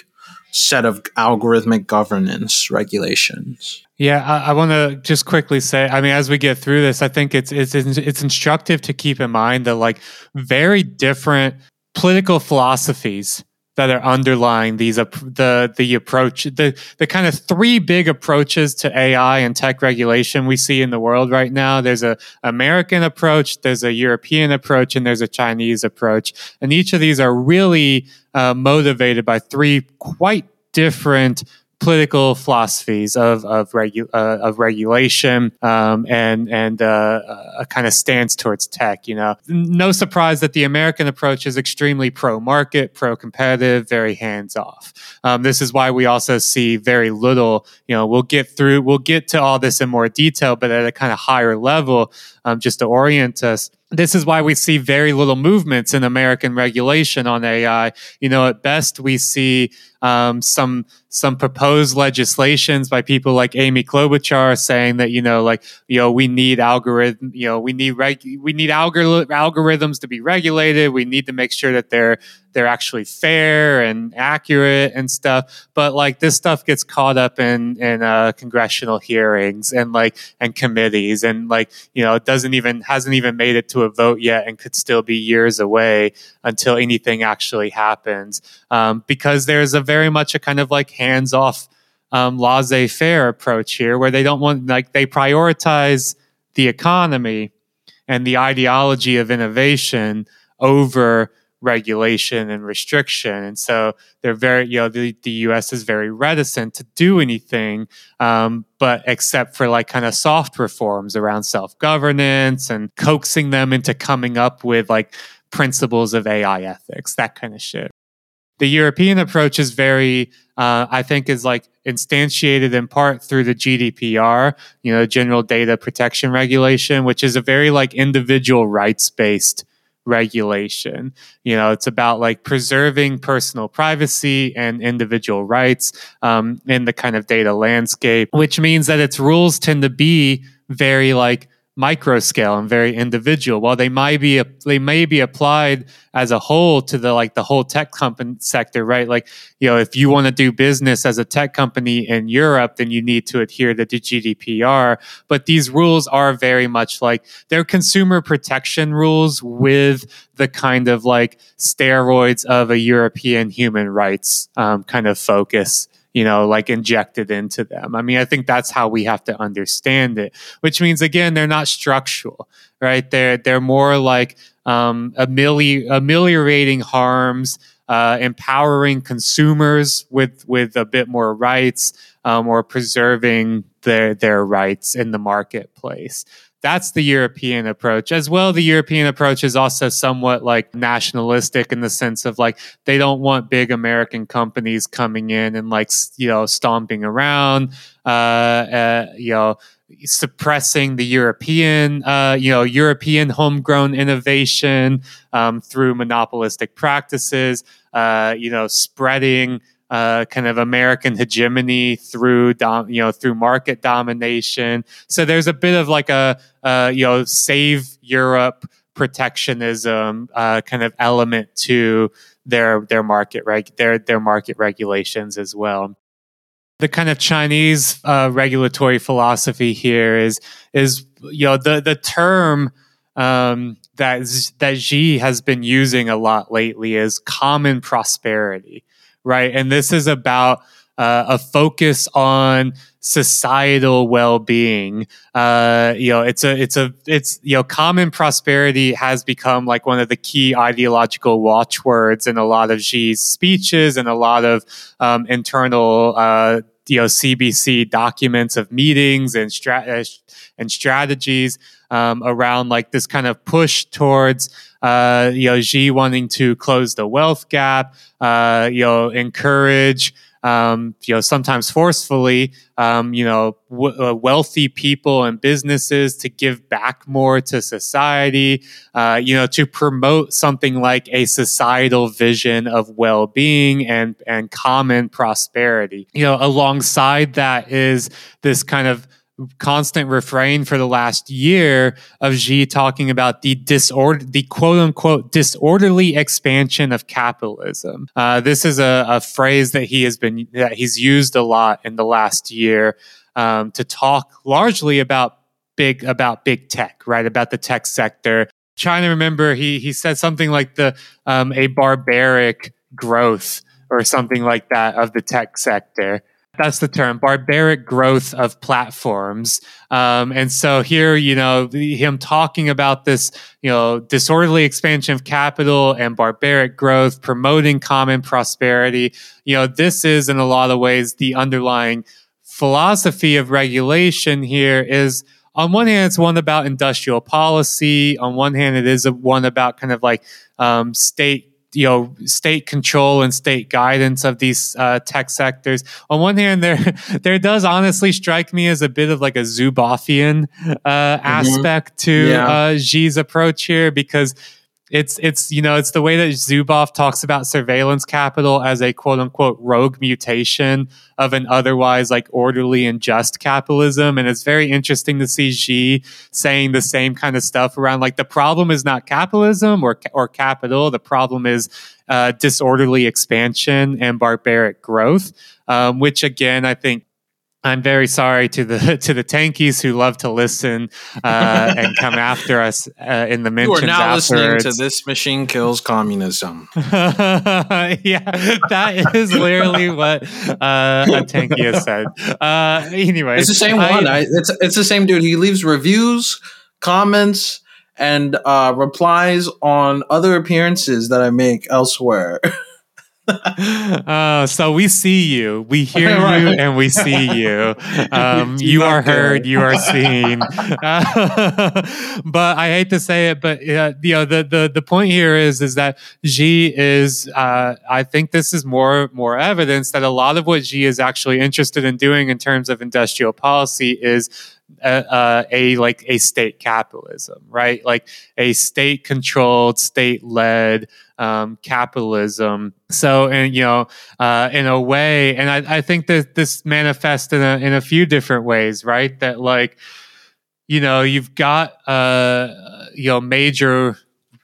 Speaker 2: set of algorithmic governance regulations.
Speaker 1: Yeah, I, I want to just quickly say. I mean, as we get through this, I think it's it's it's instructive to keep in mind that like very different political philosophies that are underlying these the the approach the the kind of three big approaches to AI and tech regulation we see in the world right now. There's a American approach, there's a European approach, and there's a Chinese approach, and each of these are really uh, motivated by three quite different political philosophies of of, regu- uh, of regulation um, and and uh, a kind of stance towards tech. You know, no surprise that the American approach is extremely pro market, pro competitive, very hands off. Um, this is why we also see very little. You know, we'll get through, we'll get to all this in more detail, but at a kind of higher level, um, just to orient us this is why we see very little movements in American regulation on AI. You know, at best we see um, some some proposed legislations by people like Amy Klobuchar saying that you know, like you know, we need algorithm, you know, we need reg- we need algor- algorithms to be regulated. We need to make sure that they're they're actually fair and accurate and stuff. But like this stuff gets caught up in in uh, congressional hearings and like and committees and like you know, it doesn't even hasn't even made it to a vote yet and could still be years away until anything actually happens um, because there's a very much a kind of like hands off um, laissez faire approach here where they don't want like they prioritize the economy and the ideology of innovation over regulation and restriction. And so they're very, you know, the, the US is very reticent to do anything, um, but except for like kind of soft reforms around self governance and coaxing them into coming up with like principles of AI ethics, that kind of shit the European approach is very, uh, I think, is like instantiated in part through the GDPR, you know, General Data Protection Regulation, which is a very like individual rights based regulation. You know, it's about like preserving personal privacy and individual rights um, in the kind of data landscape, which means that its rules tend to be very like micro scale and very individual. While they might be they may be applied as a whole to the like the whole tech company sector, right? Like you know, if you want to do business as a tech company in Europe, then you need to adhere to the GDPR. But these rules are very much like they're consumer protection rules with the kind of like steroids of a European human rights um, kind of focus you know, like injected into them. I mean, I think that's how we have to understand it, which means again, they're not structural, right? They're they're more like um, ameli- ameliorating harms, uh, empowering consumers with with a bit more rights, um, or preserving their their rights in the marketplace that's the European approach. As well, the European approach is also somewhat like nationalistic in the sense of like they don't want big American companies coming in and like you know stomping around, uh, uh, you know suppressing the European, uh, you know, European homegrown innovation um, through monopolistic practices, uh, you know, spreading uh, kind of American hegemony through dom- you know through market domination. So there's a bit of like a uh, you know save Europe protectionism uh, kind of element to their their market reg- their their market regulations as well. The kind of Chinese uh, regulatory philosophy here is is you know the the term um, that that Xi has been using a lot lately is common prosperity right? And this is about uh, a focus on societal well-being. Uh, you know, it's a, it's a, it's you know, common prosperity has become like one of the key ideological watchwords in a lot of Xi's speeches and a lot of um, internal. Uh, you know CPC documents of meetings and strat- uh, and strategies um, around like this kind of push towards uh, you know Xi wanting to close the wealth gap, uh, you know encourage. Um, you know, sometimes forcefully, um, you know, w- uh, wealthy people and businesses to give back more to society, uh, you know, to promote something like a societal vision of well-being and and common prosperity. You know, alongside that is this kind of constant refrain for the last year of Xi talking about the disorder, the quote unquote disorderly expansion of capitalism. Uh, this is a, a, phrase that he has been that he's used a lot in the last year um, to talk largely about big about big tech, right? About the tech sector. Trying to remember, he he said something like the um, a barbaric growth or something like that of the tech sector that's the term barbaric growth of platforms. Um, and so here you know him talking about this you know disorderly expansion of capital and barbaric growth promoting common prosperity you know this is in a lot of ways the underlying philosophy of regulation here is on one hand it's one about industrial policy. On one hand it is one about kind of like um, state you know state control and state guidance of these uh, tech sectors. On one hand, there there does honestly strike me as a bit of like a Zuboffian uh, mm-hmm. aspect to yeah. uh, Xi's approach here because it's it's you know it's the way that Zuboff talks about surveillance capital as a quote unquote rogue mutation of an otherwise like orderly and just capitalism. And it's very interesting to see Xi saying the same kind of stuff around like the problem is not capitalism or or capital. The problem is uh, disorderly expansion and barbaric growth um, which again I think I'm very sorry to the to the tankies who love to listen uh, and come after us uh, in the mentions. You are now
Speaker 2: afterwards. listening to this machine kills communism.
Speaker 1: yeah, that is literally what uh, a tanky has said. Uh, anyway,
Speaker 2: it's the same I, one. I, it's it's the same dude. He leaves reviews, comments, and uh, replies on other appearances that I make elsewhere.
Speaker 1: uh, so we see you, we hear right. you, and we see you. Um, you are heard, you are seen. Uh, but I hate to say it, but uh, you know the, the the point here is is that Xi is. Uh, I think this is more more evidence that a lot of what Xi is actually interested in doing in terms of industrial policy is a, uh, a, like a state capitalism, right? Like a state controlled, state led um, capitalism. So, and you know, uh, in a way, and I, I think that this manifests in a in a few different ways, right? That like you know, you've got uh, you know major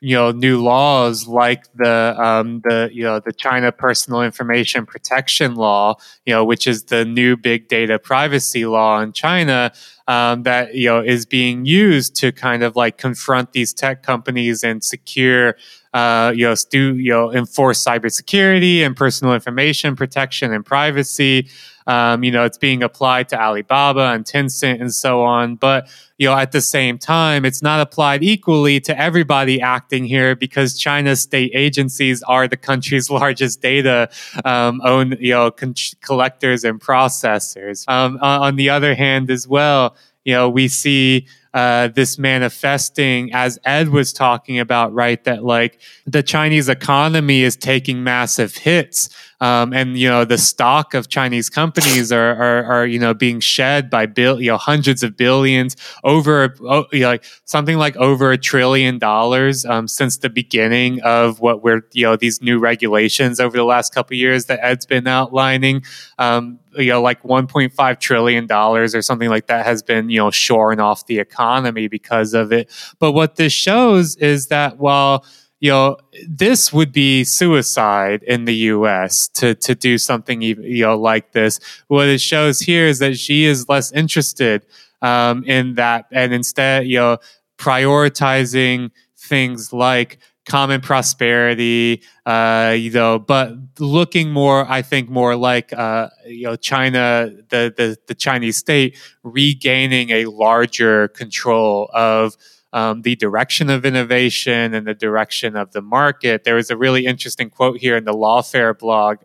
Speaker 1: you know new laws like the um, the you know the China Personal Information Protection Law, you know, which is the new big data privacy law in China um, that you know is being used to kind of like confront these tech companies and secure. Uh, you know, stu- you know, enforce cybersecurity and personal information protection and privacy. Um, you know, it's being applied to Alibaba and Tencent and so on. But you know, at the same time, it's not applied equally to everybody acting here because China's state agencies are the country's largest data um, own, you know, con- collectors and processors. Um, on the other hand, as well, you know, we see uh, this manifesting as Ed was talking about, right? That like the Chinese economy is taking massive hits. Um, and you know the stock of Chinese companies are, are, are you know being shed by bill you know hundreds of billions over oh, you know, like something like over a trillion dollars um, since the beginning of what we're you know these new regulations over the last couple years that Ed's been outlining. Um, you know like 1.5 trillion dollars or something like that has been you know shorn off the economy because of it but what this shows is that while you know this would be suicide in the US to to do something you know like this what it shows here is that Xi is less interested um, in that and instead you know prioritizing things like common prosperity, uh, you know, but looking more, I think, more like uh, you know, China, the, the the Chinese state regaining a larger control of. Um, the direction of innovation and the direction of the market. There was a really interesting quote here in the Lawfare blog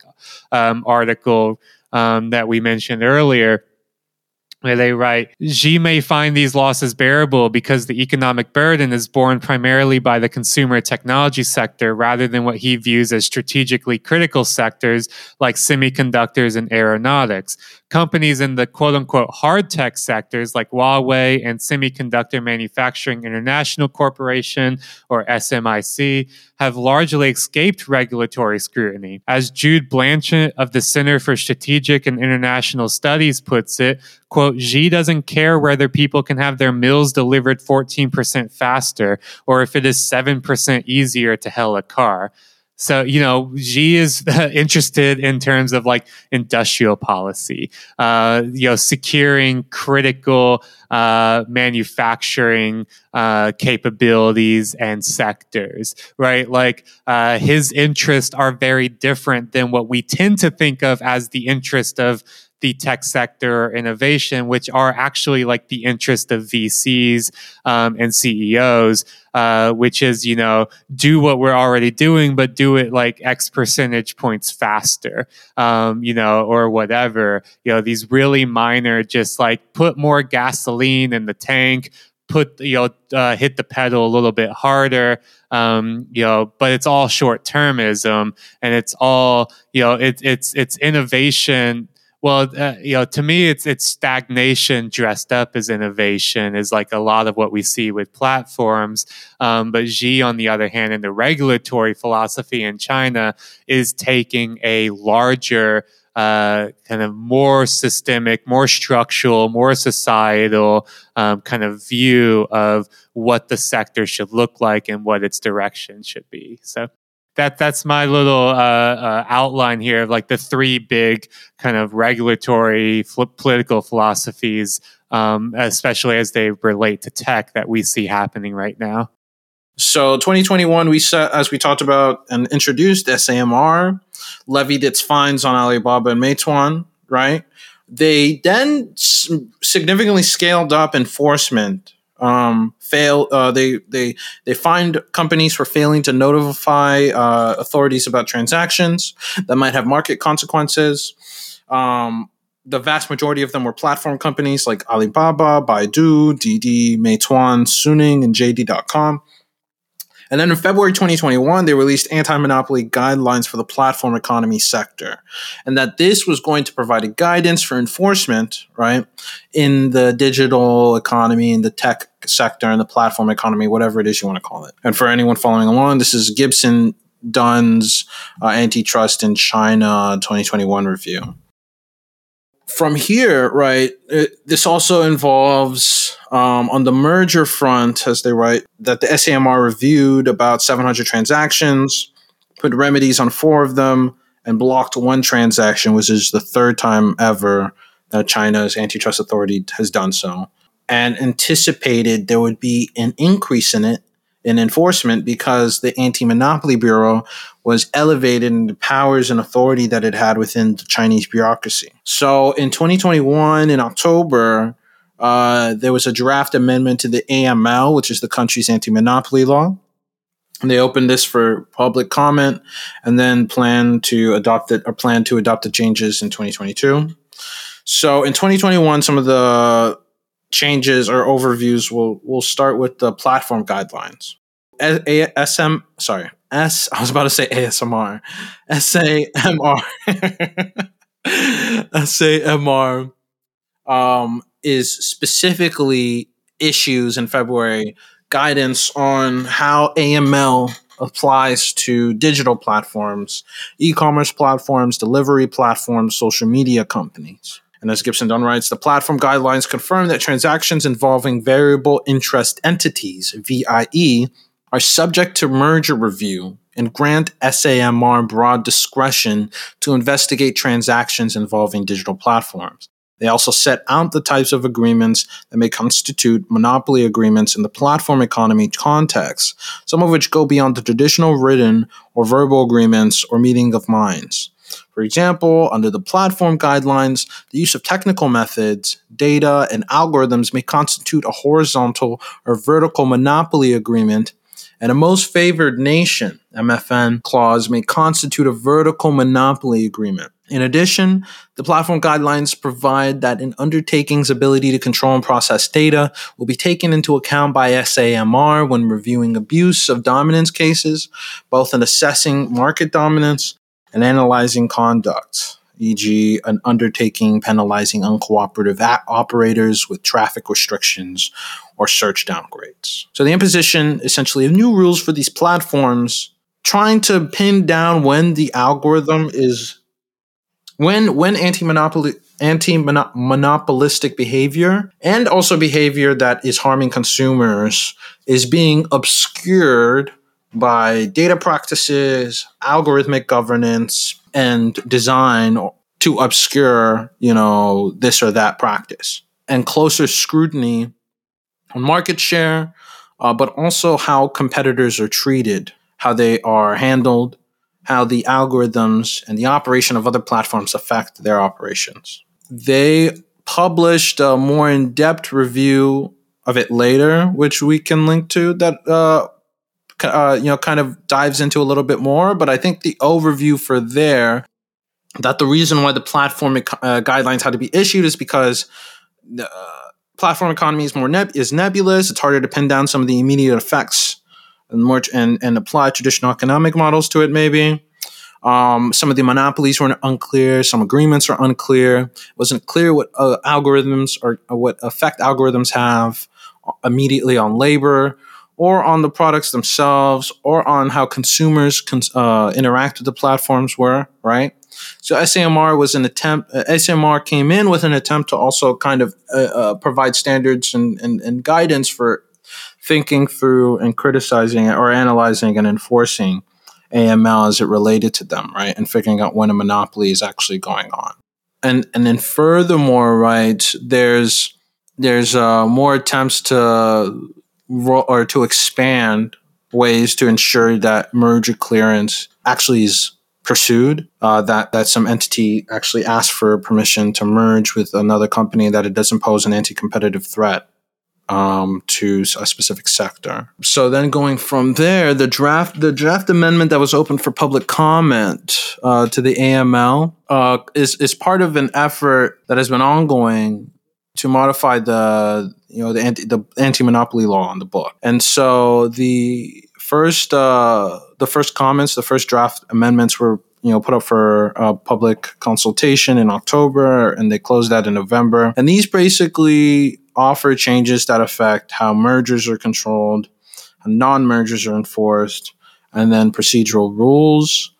Speaker 1: um, article um, that we mentioned earlier where they write Xi may find these losses bearable because the economic burden is borne primarily by the consumer technology sector rather than what he views as strategically critical sectors like semiconductors and aeronautics. Companies in the quote unquote hard tech sectors like Huawei and Semiconductor Manufacturing International Corporation or SMIC have largely escaped regulatory scrutiny. As Jude Blanchette of the Center for Strategic and International Studies puts it, quote, Xi doesn't care whether people can have their meals delivered 14% faster or if it is 7% easier to hail a car. So, you know, Xi is interested in terms of like industrial policy, uh, you know, securing critical uh, manufacturing uh, capabilities and sectors, right? Like uh, his interests are very different than what we tend to think of as the interest of the tech sector innovation, which are actually like the interest of VCs um, and CEOs, uh, which is, you know, do what we're already doing, but do it like X percentage points faster, um, you know, or whatever. You know, these really minor, just like put more gasoline in the tank, put you know uh, hit the pedal a little bit harder um, you know but it's all short termism and it's all you know it, it's it's innovation well, uh, you know, to me, it's it's stagnation dressed up as innovation is like a lot of what we see with platforms. Um, but Xi, on the other hand, in the regulatory philosophy in China, is taking a larger uh, kind of more systemic, more structural, more societal um, kind of view of what the sector should look like and what its direction should be. So that that's my little uh, uh, outline here of like the three big kind of regulatory fl- political philosophies, um, especially as they relate to tech that we see happening right now.
Speaker 2: So 2021, we set as we talked about and introduced SAMR, levied its fines on Alibaba and Meituan, right? They then significantly scaled up enforcement um, fail. Uh, they they they find companies for failing to notify uh, authorities about transactions that might have market consequences. Um, the vast majority of them were platform companies like Alibaba, Baidu, Didi, Meituan, Suning, and JD.com. And then in February 2021, they released anti monopoly guidelines for the platform economy sector. And that this was going to provide a guidance for enforcement, right, in the digital economy, in the tech sector, and the platform economy, whatever it is you want to call it. And for anyone following along, this is Gibson Dunn's uh, Antitrust in China 2021 review from here, right, it, this also involves um, on the merger front, as they write, that the SAMR reviewed about 700 transactions, put remedies on four of them, and blocked one transaction, which is the third time ever that China's antitrust authority has done so, and anticipated there would be an increase in it in enforcement because the Anti Monopoly Bureau was elevated in the powers and authority that it had within the Chinese bureaucracy. So in 2021, in October, uh, there was a draft amendment to the AML, which is the country's anti monopoly law. And they opened this for public comment and then plan to adopt it or plan to adopt the changes in 2022. So in 2021, some of the changes or overviews will will start with the platform guidelines. SM, sorry, S. I was about to say ASMR, SAMR, SAMR, um, is specifically issues in February guidance on how AML applies to digital platforms, e-commerce platforms, delivery platforms, social media companies. And as Gibson Dunn writes, the platform guidelines confirm that transactions involving variable interest entities, VIE, are subject to merger review and grant SAMR broad discretion to investigate transactions involving digital platforms. They also set out the types of agreements that may constitute monopoly agreements in the platform economy context, some of which go beyond the traditional written or verbal agreements or meeting of minds. For example, under the platform guidelines, the use of technical methods, data, and algorithms may constitute a horizontal or vertical monopoly agreement and a most favored nation MFN clause may constitute a vertical monopoly agreement. In addition, the platform guidelines provide that an undertaking's ability to control and process data will be taken into account by SAMR when reviewing abuse of dominance cases, both in assessing market dominance and analyzing conduct e.g., an undertaking penalizing uncooperative operators with traffic restrictions or search downgrades. So, the imposition essentially of new rules for these platforms, trying to pin down when the algorithm is when when anti-monopoly anti-monopolistic behavior and also behavior that is harming consumers is being obscured by data practices, algorithmic governance, and design to obscure, you know, this or that practice. And closer scrutiny on market share, uh, but also how competitors are treated, how they are handled, how the algorithms and the operation of other platforms affect their operations. They published a more in depth review of it later, which we can link to that uh, uh, you know, kind of dives into a little bit more. But I think the overview for there that the reason why the platform uh, guidelines had to be issued is because the uh, platform economy is more neb- is nebulous. It's harder to pin down some of the immediate effects and and and apply traditional economic models to it. Maybe um, some of the monopolies were unclear. Some agreements are unclear. It wasn't clear what uh, algorithms or, or what effect algorithms have immediately on labor or on the products themselves or on how consumers cons- uh, interact with the platforms were, right? So SAMR was an attempt, uh, SAMR came in with an attempt to also kind of uh, uh, provide standards and, and, and guidance for thinking through and criticizing or analyzing and enforcing AML as it related to them, right? And figuring out when a monopoly is actually going on. And, and then furthermore, right, there's, there's uh, more attempts to or to expand ways to ensure that merger clearance actually is pursued. Uh, that that some entity actually asks for permission to merge with another company that it doesn't pose an anti-competitive threat um, to a specific sector. So then going from there, the draft the draft amendment that was open for public comment uh, to the AML uh, is is part of an effort that has been ongoing to modify the you know the anti the anti monopoly law on the book, and so the first uh, the first comments, the first draft amendments were you know put up for uh, public consultation in October, and they closed that in November. And these basically offer changes that affect how mergers are controlled, non mergers are enforced, and then procedural rules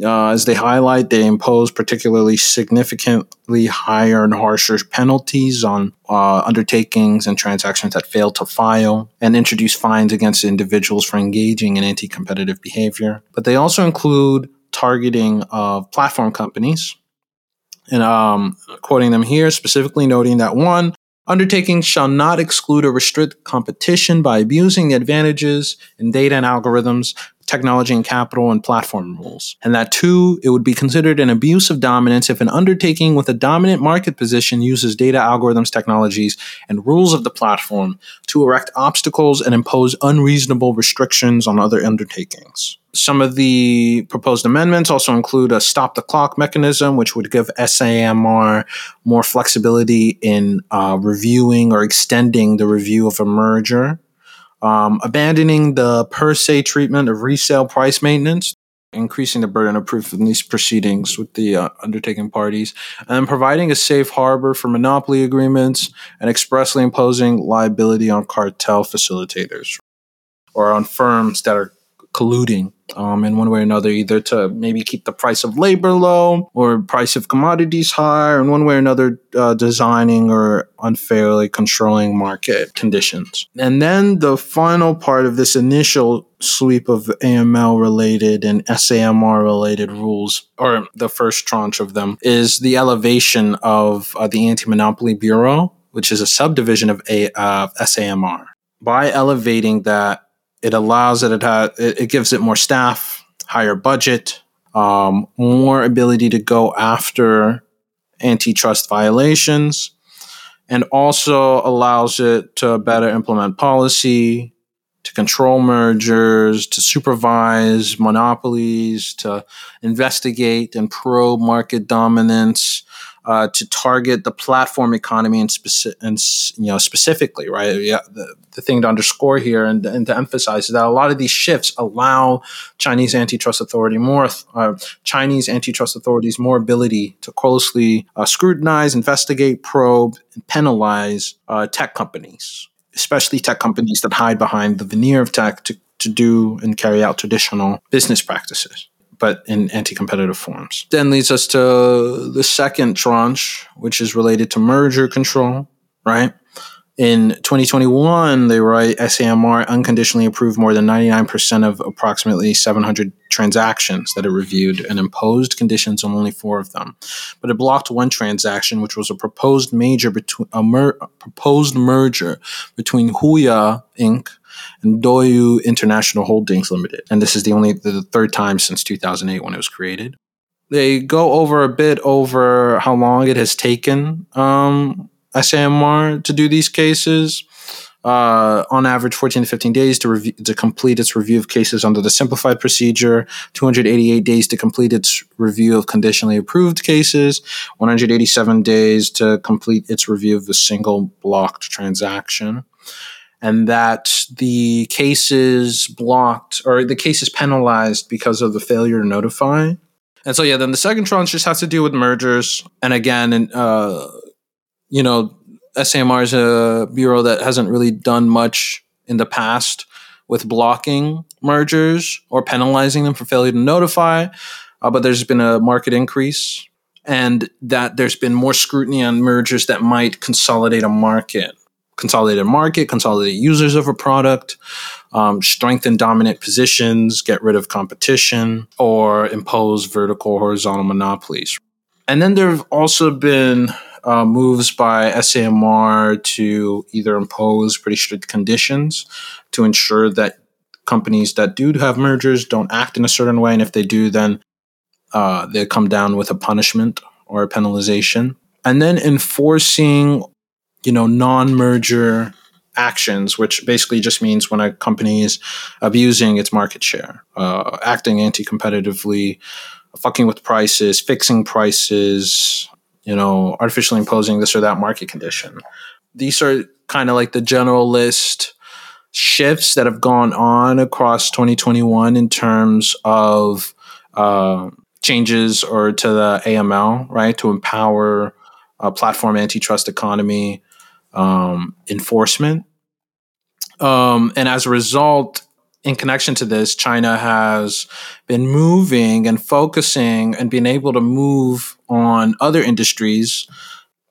Speaker 2: Uh, as they highlight, they impose particularly significantly higher and harsher penalties on uh, undertakings and transactions that fail to file, and introduce fines against individuals for engaging in anti competitive behavior. But they also include targeting of platform companies. And um, quoting them here, specifically noting that one, Undertakings shall not exclude or restrict competition by abusing the advantages in data and algorithms, technology and capital, and platform rules. And that two, it would be considered an abuse of dominance if an undertaking with a dominant market position uses data algorithms, technologies, and rules of the platform to erect obstacles and impose unreasonable restrictions on other undertakings. Some of the proposed amendments also include a stop the clock mechanism, which would give SAMR more flexibility in uh, reviewing or extending the review of a merger, um, abandoning the per se treatment of resale price maintenance, increasing the burden of proof in these proceedings with the uh, undertaking parties, and providing a safe harbor for monopoly agreements and expressly imposing liability on cartel facilitators or on firms that are colluding um, in one way or another, either to maybe keep the price of labor low or price of commodities high, or in one way or another, uh, designing or unfairly controlling market conditions. And then the final part of this initial sweep of AML related and SAMR related rules, or the first tranche of them, is the elevation of uh, the Anti Monopoly Bureau, which is a subdivision of a, uh, SAMR. By elevating that it allows it, it, ha- it gives it more staff, higher budget, um, more ability to go after antitrust violations, and also allows it to better implement policy, to control mergers, to supervise monopolies, to investigate and probe market dominance, uh, to target the platform economy and, speci- and you know specifically, right? Yeah, the, the thing to underscore here and, and to emphasize is that a lot of these shifts allow Chinese antitrust authority more uh, Chinese antitrust authorities more ability to closely uh, scrutinize, investigate, probe, and penalize uh, tech companies, especially tech companies that hide behind the veneer of tech to, to do and carry out traditional business practices but in anti-competitive forms. Then leads us to the second tranche, which is related to merger control, right? In 2021, they write SAMR unconditionally approved more than 99% of approximately 700 transactions that it reviewed and imposed conditions on only four of them. But it blocked one transaction, which was a proposed major between a, mer- proposed merger between Huya Inc and DouYu International Holdings Limited. And this is the only the third time since 2008 when it was created. They go over a bit over how long it has taken um, SAMR to do these cases. Uh, on average, 14 to 15 days to, review, to complete its review of cases under the simplified procedure, 288 days to complete its review of conditionally approved cases, 187 days to complete its review of a single blocked transaction and that the case is blocked or the case is penalized because of the failure to notify. And so, yeah, then the second tranche just has to do with mergers. And again, uh, you know, SAMR is a bureau that hasn't really done much in the past with blocking mergers or penalizing them for failure to notify. Uh, but there's been a market increase and that there's been more scrutiny on mergers that might consolidate a market consolidate a market, consolidate users of a product, um, strengthen dominant positions, get rid of competition, or impose vertical horizontal monopolies. And then there have also been uh, moves by SAMR to either impose pretty strict conditions to ensure that companies that do have mergers don't act in a certain way. And if they do, then uh, they come down with a punishment or a penalization. And then enforcing you know, non-merger actions, which basically just means when a company is abusing its market share, uh, acting anti-competitively, fucking with prices, fixing prices, you know, artificially imposing this or that market condition. These are kind of like the general list shifts that have gone on across 2021 in terms of uh, changes or to the AML, right, to empower platform antitrust economy um, enforcement. Um, and as a result, in connection to this, China has been moving and focusing and being able to move on other industries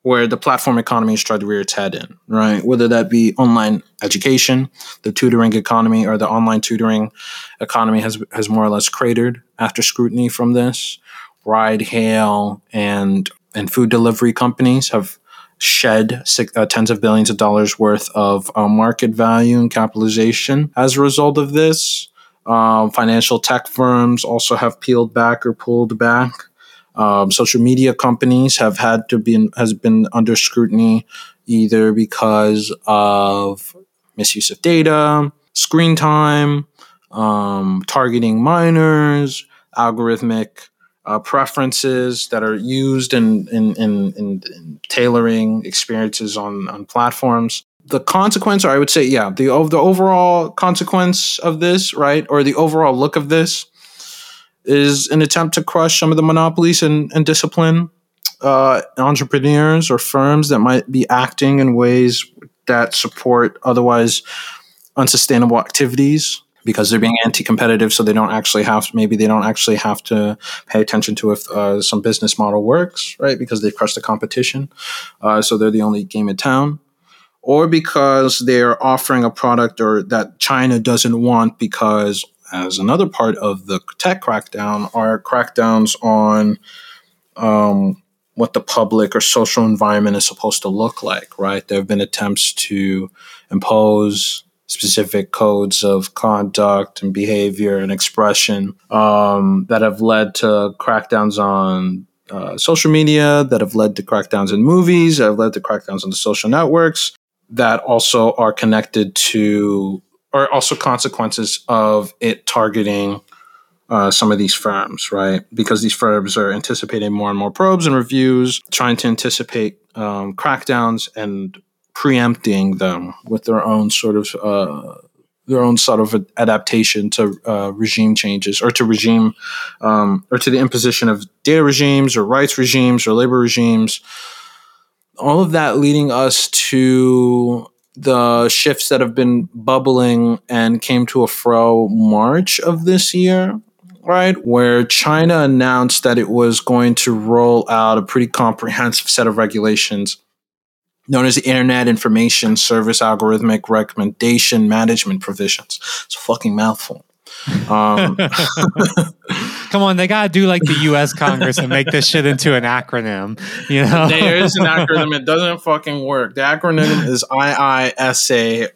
Speaker 2: where the platform economy has tried to rear its head in, right? Whether that be online education, the tutoring economy, or the online tutoring economy has has more or less cratered after scrutiny from this. Ride hail and and food delivery companies have shed six, uh, tens of billions of dollars worth of uh, market value and capitalization as a result of this. Um, financial tech firms also have peeled back or pulled back. Um, social media companies have had to be has been under scrutiny either because of misuse of data, screen time, um, targeting minors, algorithmic uh, preferences that are used in in, in, in, in tailoring experiences on, on platforms. The consequence, or I would say, yeah, the the overall consequence of this, right, or the overall look of this, is an attempt to crush some of the monopolies and, and discipline uh, entrepreneurs or firms that might be acting in ways that support otherwise unsustainable activities because they're being anti-competitive so they don't actually have maybe they don't actually have to pay attention to if uh, some business model works right? Because they've crushed the competition. Uh, so they're the only game in town. Or because they're offering a product or that china doesn't want because as another part of the tech crackdown are crackdowns on um, what the public or social environment is supposed to look like right? There have been attempts to impose specific codes of conduct and behavior and expression um, that have led to crackdowns on uh, social media, that have led to crackdowns in movies, that have led to crackdowns on the social networks, that also are connected to, or also consequences of it targeting uh, some of these firms, right? Because these firms are anticipating more and more probes and reviews, trying to anticipate um, crackdowns and preempting them with their own sort of uh, their own sort of adaptation to uh, regime changes or to regime um, or to the imposition of data regimes or rights regimes or labor regimes. All of that leading us to the shifts that have been bubbling and came to a fro March of this year, right? Where China announced that it was going to roll out a pretty comprehensive set of regulations known as the Internet Information Service Algorithmic Recommendation Management Provisions. It's a fucking mouthful. Um,
Speaker 1: Come on, they gotta do like the U.S. Congress and make this shit into an acronym. You know,
Speaker 2: there is an acronym. It doesn't fucking work. The acronym is IISARMP.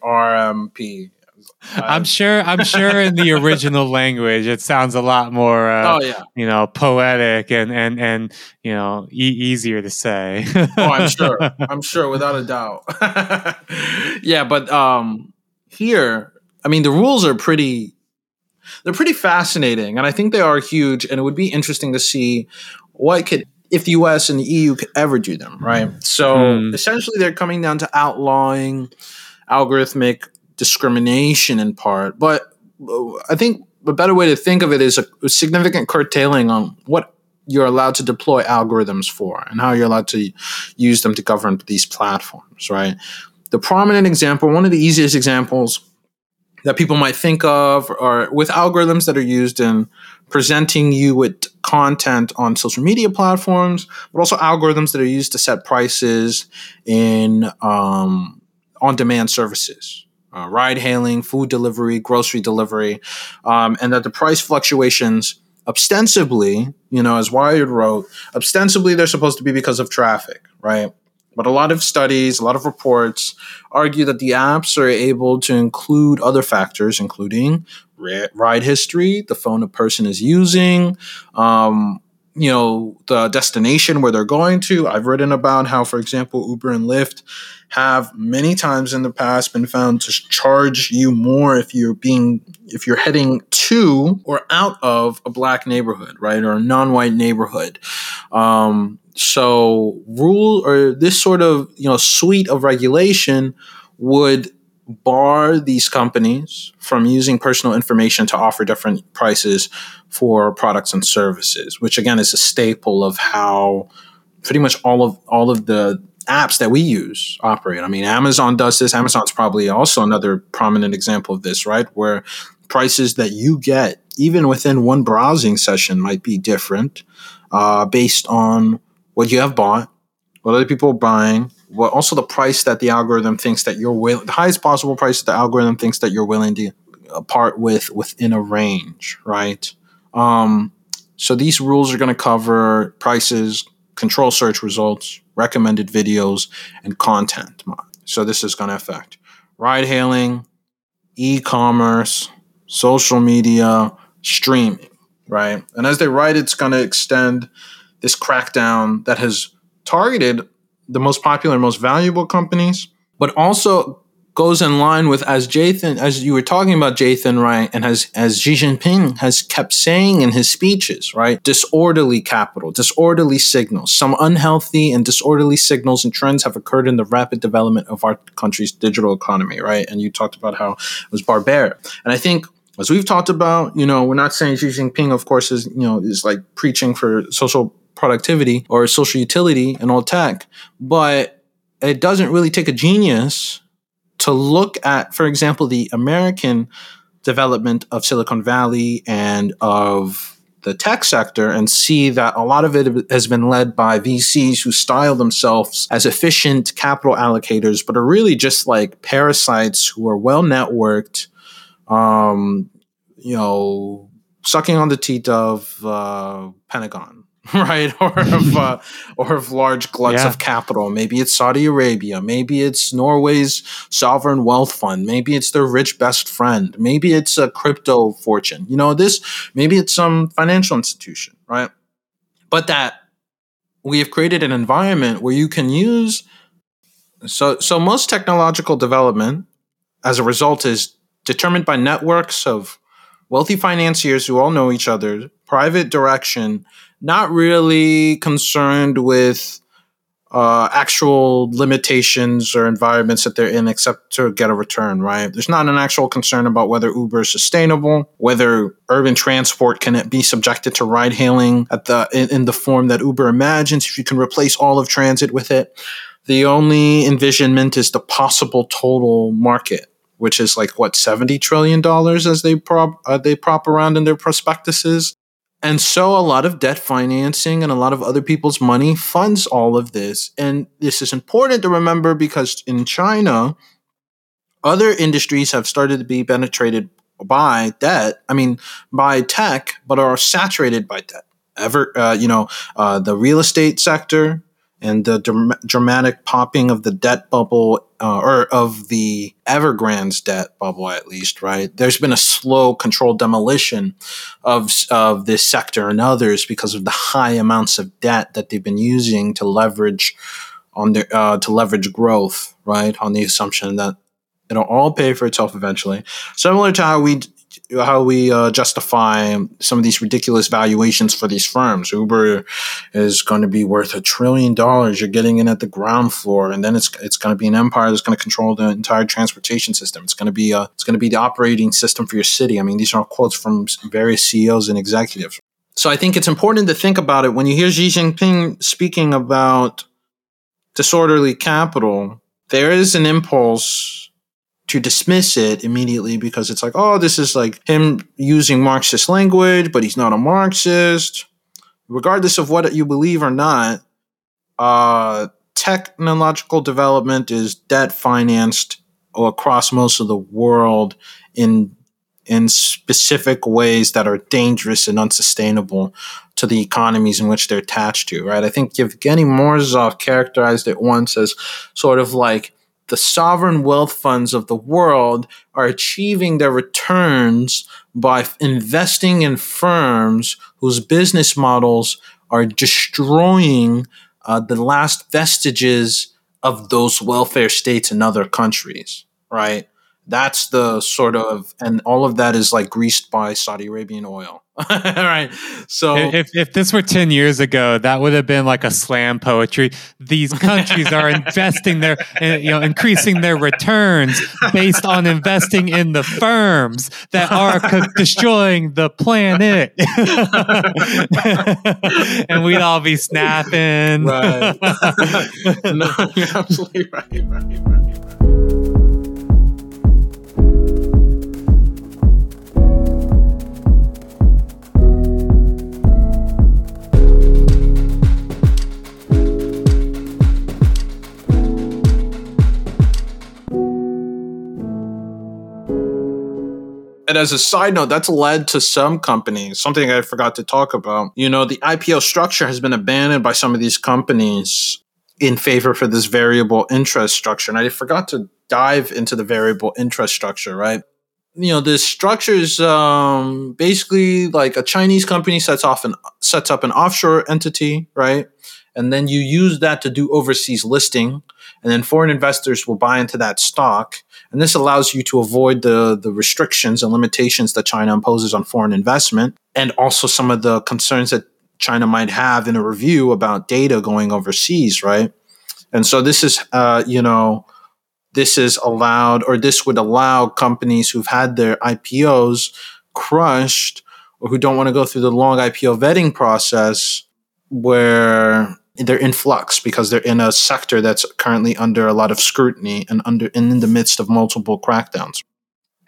Speaker 1: I'm sure. I'm sure in the original language, it sounds a lot more, uh, oh yeah, you know, poetic and and and you know, e- easier to say.
Speaker 2: oh, I'm sure. I'm sure, without a doubt. yeah, but um, here, I mean, the rules are pretty. They're pretty fascinating, and I think they are huge. And it would be interesting to see what could if the US and the EU could ever do them, right? So mm. essentially, they're coming down to outlawing algorithmic discrimination in part. But I think a better way to think of it is a, a significant curtailing on what you're allowed to deploy algorithms for and how you're allowed to use them to govern these platforms, right? The prominent example, one of the easiest examples that people might think of are with algorithms that are used in presenting you with content on social media platforms, but also algorithms that are used to set prices in um, on demand services, uh, ride hailing, food delivery, grocery delivery, um, and that the price fluctuations ostensibly, you know, as Wired wrote, ostensibly they're supposed to be because of traffic, right? But a lot of studies, a lot of reports argue that the apps are able to include other factors, including ride history, the phone a person is using, um, you know the destination where they're going to i've written about how for example uber and lyft have many times in the past been found to charge you more if you're being if you're heading to or out of a black neighborhood right or a non-white neighborhood. Um, so rule or this sort of you know suite of regulation would bar these companies from using personal information to offer different prices for products and services, which again is a staple of how pretty much all of all of the apps that we use operate. I mean, Amazon does this. Amazon's probably also another prominent example of this, right? Where prices that you get, even within one browsing session, might be different uh, based on what you have bought, what other people are buying, what also the price that the algorithm thinks that you're willing, the highest possible price that the algorithm thinks that you're willing to part with within a range, right? Um, so these rules are going to cover prices, control search results, recommended videos, and content. So this is going to affect ride hailing, e commerce, social media, streaming, right? And as they write, it's going to extend this crackdown that has targeted the most popular, most valuable companies, but also goes in line with as Jathan, as you were talking about Jathan, right, and as as Xi Jinping has kept saying in his speeches, right, disorderly capital, disorderly signals, some unhealthy and disorderly signals and trends have occurred in the rapid development of our country's digital economy, right? And you talked about how it was barbaric, and I think. As we've talked about, you know, we're not saying Xi Jinping, of course, is you know is like preaching for social productivity or social utility and all tech, but it doesn't really take a genius to look at, for example, the American development of Silicon Valley and of the tech sector and see that a lot of it has been led by VCs who style themselves as efficient capital allocators, but are really just like parasites who are well networked, um, you know, sucking on the teat of uh, Pentagon right? or of uh, or of large gluts yeah. of capital. Maybe it's Saudi Arabia. Maybe it's Norway's sovereign wealth fund. Maybe it's their rich best friend. Maybe it's a crypto fortune. You know, this maybe it's some financial institution, right? But that we have created an environment where you can use so so most technological development as a result is determined by networks of wealthy financiers who all know each other, private direction not really concerned with uh, actual limitations or environments that they're in except to get a return, right? There's not an actual concern about whether Uber is sustainable, whether urban transport can be subjected to ride hailing at the in, in the form that Uber imagines, if you can replace all of transit with it. The only envisionment is the possible total market, which is like what seventy trillion dollars as they prop uh, they prop around in their prospectuses. And so a lot of debt financing and a lot of other people's money funds all of this. And this is important to remember because in China, other industries have started to be penetrated by debt. I mean, by tech, but are saturated by debt. Ever, uh, you know, uh, the real estate sector, and the dr- dramatic popping of the debt bubble uh, or of the Evergrande's debt bubble, at least, right? There's been a slow, controlled demolition of of this sector and others because of the high amounts of debt that they've been using to leverage on their uh, to leverage growth, right? On the assumption that it'll all pay for itself eventually. Similar to how we how we uh, justify some of these ridiculous valuations for these firms. Uber is going to be worth a trillion dollars. You're getting in at the ground floor, and then it's it's going to be an empire that's going to control the entire transportation system. It's going to be a, uh, it's going to be the operating system for your city. I mean, these are quotes from various CEOs and executives. So I think it's important to think about it when you hear Xi Jinping speaking about disorderly capital. There is an impulse to dismiss it immediately because it's like, oh, this is like him using Marxist language, but he's not a Marxist. Regardless of what you believe or not, uh, technological development is debt financed across most of the world in in specific ways that are dangerous and unsustainable to the economies in which they're attached to, right? I think Yevgeny Morozov characterized it once as sort of like the sovereign wealth funds of the world are achieving their returns by investing in firms whose business models are destroying uh, the last vestiges of those welfare states in other countries, right? That's the sort of, and all of that is like greased by Saudi Arabian oil. All right. So
Speaker 1: if, if this were 10 years ago, that would have been like a slam poetry. These countries are investing their, you know, increasing their returns based on investing in the firms that are co- destroying the planet. and we'd all be snapping.
Speaker 2: Right. no, you're absolutely right, right, right. And as a side note, that's led to some companies, something I forgot to talk about. You know, the IPO structure has been abandoned by some of these companies in favor for this variable interest structure. And I forgot to dive into the variable interest structure, right? You know, this structure is um, basically like a Chinese company sets off an sets up an offshore entity, right? And then you use that to do overseas listing, and then foreign investors will buy into that stock. And this allows you to avoid the, the restrictions and limitations that China imposes on foreign investment, and also some of the concerns that China might have in a review about data going overseas, right? And so this is, uh, you know, this is allowed, or this would allow companies who've had their IPOs crushed or who don't want to go through the long IPO vetting process where they're in flux because they're in a sector that's currently under a lot of scrutiny and under and in the midst of multiple crackdowns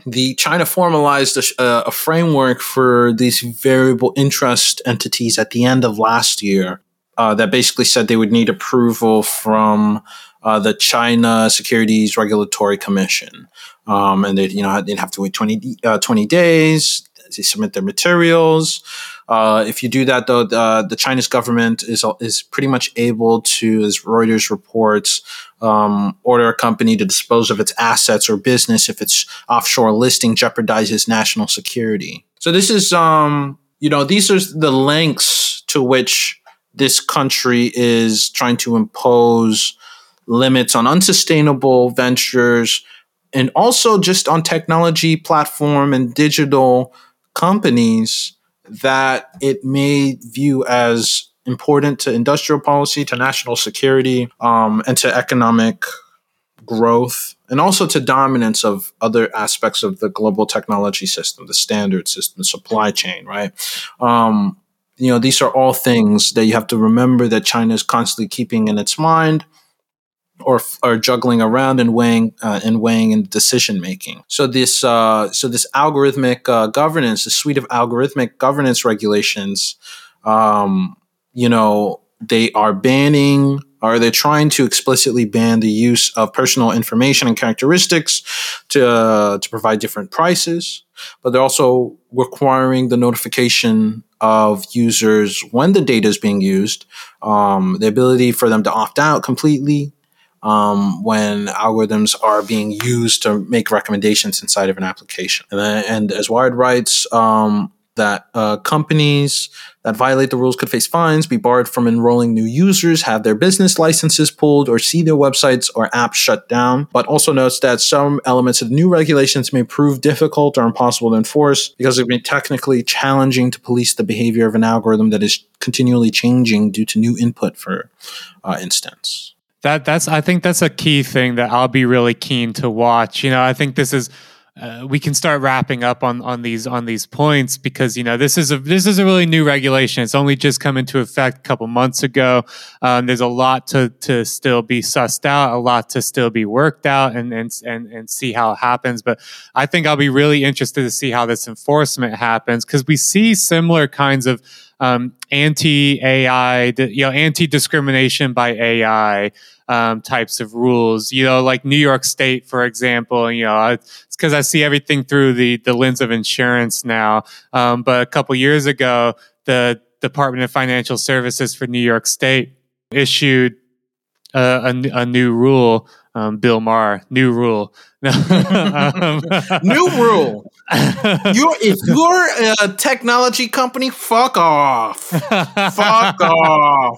Speaker 2: the China formalized a, a, framework for these variable interest entities at the end of last year uh, that basically said they would need approval from uh, the China Securities Regulatory Commission. Um, and they, you know, they'd have to wait 20, uh, 20 days to submit their materials. Uh, if you do that, though, the, the Chinese government is is pretty much able to, as Reuters reports, um, order a company to dispose of its assets or business if its offshore listing jeopardizes national security. So this is, um, you know, these are the lengths to which this country is trying to impose limits on unsustainable ventures and also just on technology platform and digital companies that it may view as important to industrial policy, to national security, um, and to economic growth, and also to dominance of other aspects of the global technology system, the standard system, the supply chain, right? Um, you know, these are all things that you have to remember that China is constantly keeping in its mind or are juggling around and weighing uh, and weighing in decision making. So this uh, so this algorithmic uh, governance, the suite of algorithmic governance regulations, um, you know, they are banning or they're trying to explicitly ban the use of personal information and characteristics to to provide different prices, but they're also requiring the notification of users when the data is being used, um, the ability for them to opt out completely um, when algorithms are being used to make recommendations inside of an application. And, and as Wired writes, um, that uh, companies that violate the rules could face fines, be barred from enrolling new users, have their business licenses pulled, or see their websites or apps shut down. But also notes that some elements of new regulations may prove difficult or impossible to enforce because it would be technically challenging to police the behavior of an algorithm that is continually changing due to new input, for uh, instance.
Speaker 1: That that's I think that's a key thing that I'll be really keen to watch. You know, I think this is uh, we can start wrapping up on on these on these points because you know this is a this is a really new regulation. It's only just come into effect a couple months ago. Um, there's a lot to to still be sussed out, a lot to still be worked out, and and and and see how it happens. But I think I'll be really interested to see how this enforcement happens because we see similar kinds of um, anti AI, you know, anti discrimination by AI um, types of rules. You know, like New York State, for example. You know, it's because I see everything through the the lens of insurance now. Um, but a couple years ago, the Department of Financial Services for New York State issued a, a, new rule um, Bill Maher, new rule.
Speaker 2: um, new rule. You, if you're a technology company, fuck off. fuck off.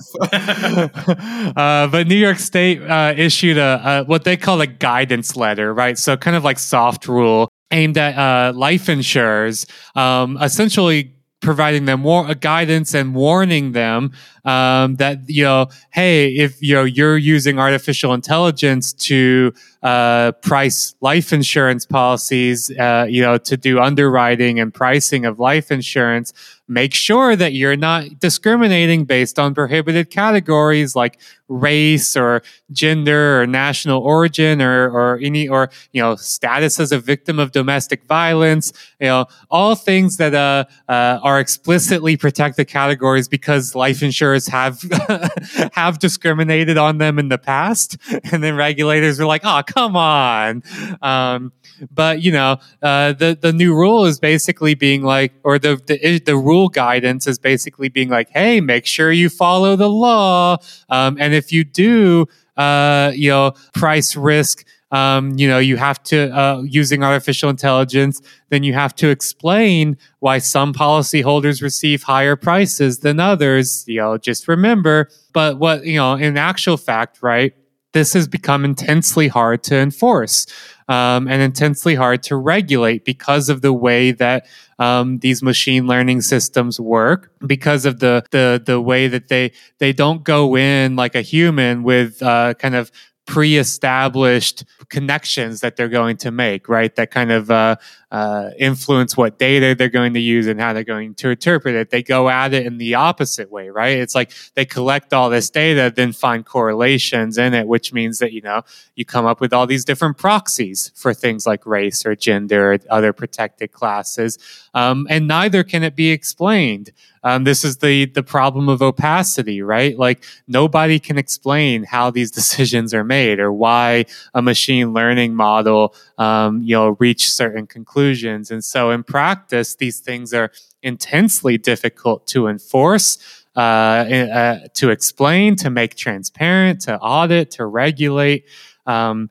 Speaker 1: uh, but New York State uh, issued a, a, what they call a guidance letter, right? So kind of like soft rule aimed at uh, life insurers, um, essentially providing them more guidance and warning them um, that you know, hey, if you know you're using artificial intelligence to uh, price life insurance policies, uh, you know, to do underwriting and pricing of life insurance, make sure that you're not discriminating based on prohibited categories like race or gender or national origin or, or any or you know status as a victim of domestic violence you know all things that uh, uh, are explicitly protected categories because life insurance have have discriminated on them in the past, and then regulators are like, "Oh, come on." Um, but you know, uh, the the new rule is basically being like, or the, the the rule guidance is basically being like, "Hey, make sure you follow the law, um, and if you do, uh, you know, price risk." Um, you know, you have to, uh, using artificial intelligence, then you have to explain why some policyholders receive higher prices than others. You know, just remember, but what, you know, in actual fact, right, this has become intensely hard to enforce um, and intensely hard to regulate because of the way that um, these machine learning systems work because of the the the way that they they don't go in like a human with uh, kind of pre-established connections that they're going to make, right? That kind of uh, uh, influence what data they're going to use and how they're going to interpret it. They go at it in the opposite way, right? It's like they collect all this data, then find correlations in it, which means that you know you come up with all these different proxies for things like race or gender or other protected classes, um, and neither can it be explained. Um, this is the the problem of opacity, right? Like nobody can explain how these decisions are made or why a machine learning model, um, you know, reach certain conclusions. And so, in practice, these things are intensely difficult to enforce. Uh, uh, to explain, to make transparent, to audit, to regulate. Um,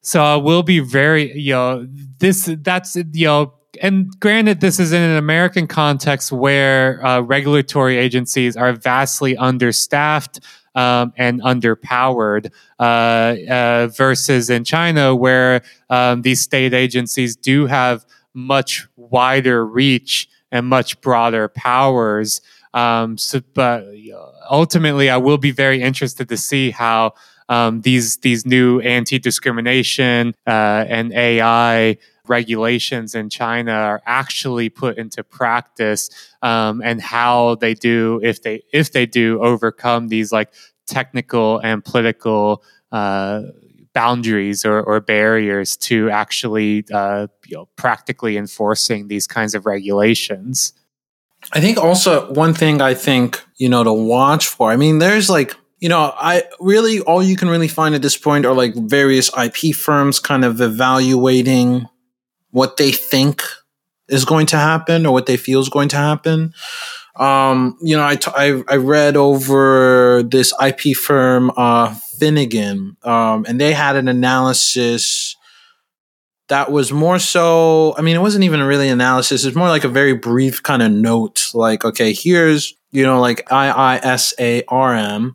Speaker 1: so I will be very, you know, this that's you know and granted, this is in an American context where uh, regulatory agencies are vastly understaffed um, and underpowered, uh, uh, versus in China, where um, these state agencies do have much wider reach and much broader powers. Um, so, but ultimately, I will be very interested to see how um, these these new anti discrimination uh, and AI regulations in China are actually put into practice um, and how they do if they if they do overcome these like technical and political uh, boundaries or, or, barriers to actually uh, you know, practically enforcing these kinds of regulations.
Speaker 2: I think also one thing I think you know to watch for. I mean, there's like you know, I really all you can really find at this point are like various IP firms kind of evaluating what they think is going to happen or what they feel is going to happen. Um, you know, I, t- I, I read over this IP firm, uh, Finnegan, um, and they had an analysis that was more so, I mean, it wasn't even really analysis. It's more like a very brief kind of note. Like, okay, here's, you know, like IISARM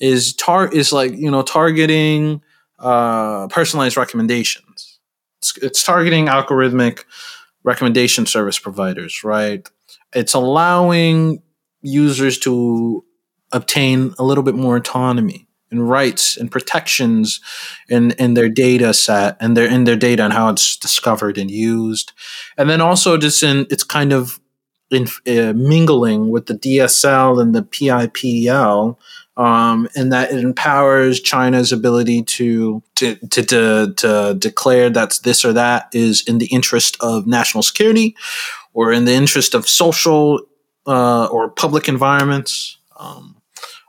Speaker 2: is tar is like, you know, targeting, uh, personalized recommendations it's, it's targeting algorithmic recommendation service providers, right? It's allowing users to obtain a little bit more autonomy and rights and protections in, in their data set and their in their data and how it's discovered and used. And then also just in it's kind of in, uh, mingling with the DSL and the PIPL um, and that it empowers China's ability to to, to to to declare that this or that is in the interest of national security or in the interest of social uh, or public environments, um,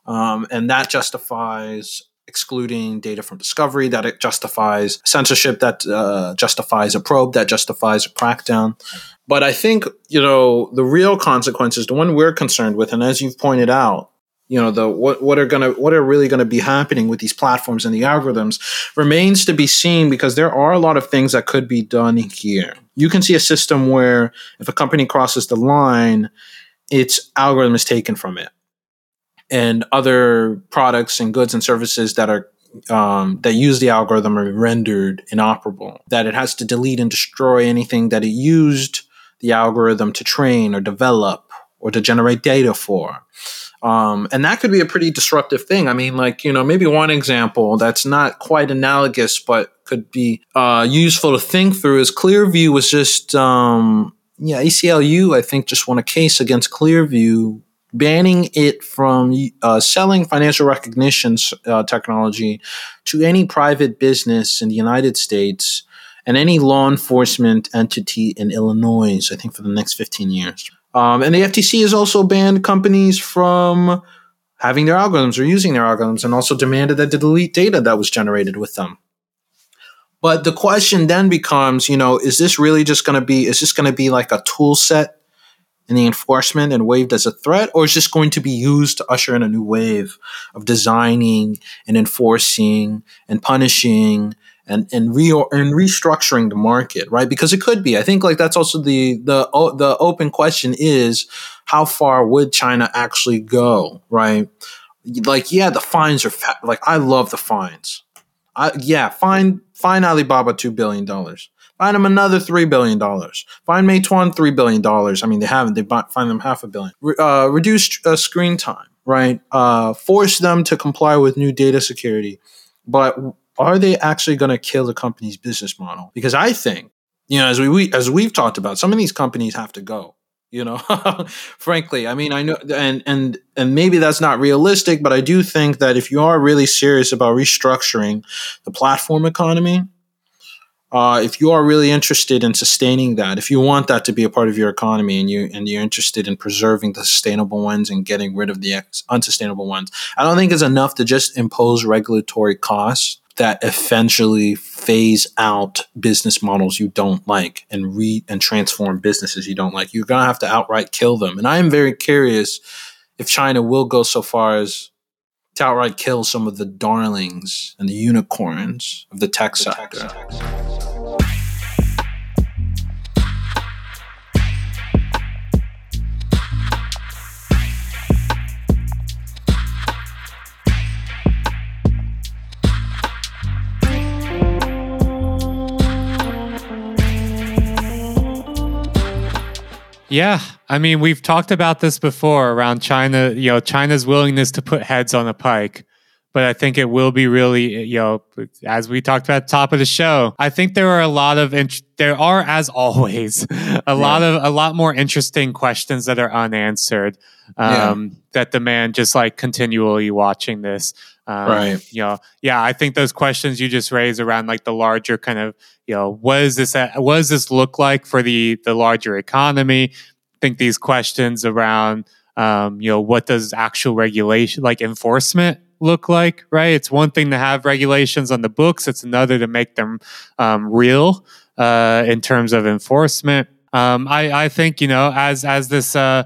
Speaker 2: um, and that justifies excluding data from discovery, that it justifies censorship, that uh, justifies a probe, that justifies a crackdown. But I think, you know, the real consequences, the one we're concerned with, and as you've pointed out, you know the what what are gonna what are really gonna be happening with these platforms and the algorithms remains to be seen because there are a lot of things that could be done here. You can see a system where if a company crosses the line, its algorithm is taken from it, and other products and goods and services that are um, that use the algorithm are rendered inoperable. That it has to delete and destroy anything that it used the algorithm to train or develop or to generate data for. Um, and that could be a pretty disruptive thing. I mean, like, you know, maybe one example that's not quite analogous, but could be uh, useful to think through is Clearview was just, um, yeah, ACLU, I think, just won a case against Clearview banning it from uh, selling facial recognition uh, technology to any private business in the United States and any law enforcement entity in Illinois, I think, for the next 15 years. Um, and the FTC has also banned companies from having their algorithms or using their algorithms and also demanded that they delete data that was generated with them. But the question then becomes, you know, is this really just going to be, is this going to be like a tool set in the enforcement and waived as a threat, or is this going to be used to usher in a new wave of designing and enforcing and punishing and and re and restructuring the market, right? Because it could be. I think like that's also the the the open question is how far would China actually go, right? Like yeah, the fines are like I love the fines. I, yeah, fine fine Alibaba two billion dollars. Find them another three billion dollars. Find Meituan three billion dollars. I mean, they haven't. They find them half a billion. Re- uh, reduce uh, screen time, right? Uh, force them to comply with new data security. But are they actually going to kill the company's business model? Because I think, you know, as we, we as we've talked about, some of these companies have to go. You know, frankly, I mean, I know, and and and maybe that's not realistic, but I do think that if you are really serious about restructuring the platform economy, uh, if you are really interested in sustaining that, if you want that to be a part of your economy, and you and you're interested in preserving the sustainable ones and getting rid of the unsustainable ones, I don't think it's enough to just impose regulatory costs that eventually phase out business models you don't like and re and transform businesses you don't like. You're gonna have to outright kill them. And I am very curious if China will go so far as to outright kill some of the darlings and the unicorns of the tech the sector. Tech sector.
Speaker 1: Yeah, I mean, we've talked about this before around China. You know, China's willingness to put heads on a pike, but I think it will be really, you know, as we talked about top of the show. I think there are a lot of int- there are, as always, a yeah. lot of a lot more interesting questions that are unanswered um, yeah. that demand just like continually watching this. Um, right. You know, yeah, I think those questions you just raised around like the larger kind of, you know, what is this, what does this look like for the, the larger economy? I think these questions around, um, you know, what does actual regulation, like enforcement look like, right? It's one thing to have regulations on the books. It's another to make them, um, real, uh, in terms of enforcement. Um, I, I think, you know, as, as this, uh,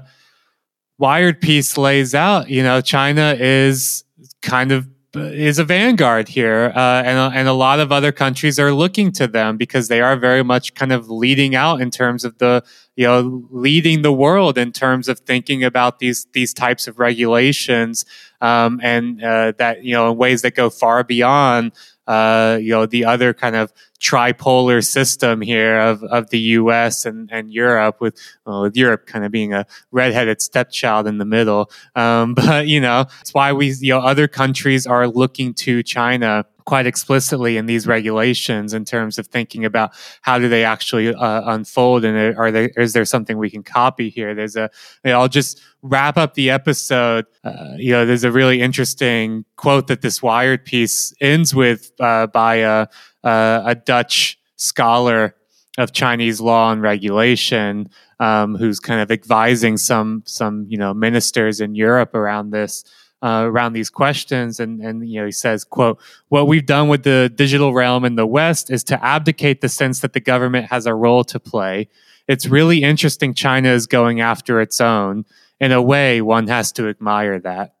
Speaker 1: Wired piece lays out, you know, China is kind of is a vanguard here, uh, and and a lot of other countries are looking to them because they are very much kind of leading out in terms of the you know leading the world in terms of thinking about these these types of regulations um, and uh, that you know in ways that go far beyond uh, you know, the other kind of tripolar system here of, of the U.S. and, and Europe, with well, with Europe kind of being a redheaded stepchild in the middle. Um, but you know, it's why we you know other countries are looking to China quite explicitly in these regulations in terms of thinking about how do they actually uh, unfold and are there is there something we can copy here? There's a you know, i'll just wrap up the episode uh, you know there's a really interesting quote that this wired piece ends with uh, by a, a dutch scholar of Chinese law and regulation, um, who's kind of advising some some you know ministers in Europe around this uh, around these questions. And and you know he says quote what we've done with the digital realm in the west is to abdicate the sense that the government has a role to play. It's really interesting china is going after its own. In a way one has to admire that.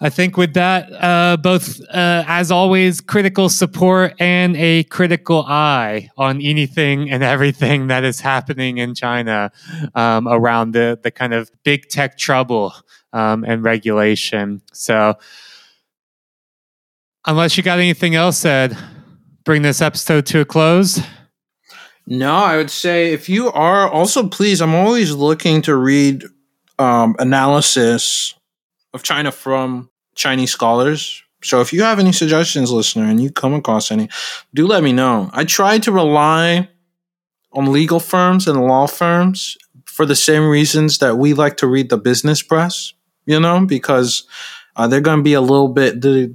Speaker 1: I think with that, uh, both uh, as always, critical support and a critical eye on anything and everything that is happening in China um, around the the kind of big tech trouble um, and regulation. So, unless you got anything else said, bring this episode to a close.
Speaker 2: No, I would say if you are also please, I'm always looking to read um, analysis of China from Chinese scholars. So if you have any suggestions, listener, and you come across any, do let me know. I try to rely on legal firms and law firms for the same reasons that we like to read the business press you know, because uh, they're going to be a little bit. They're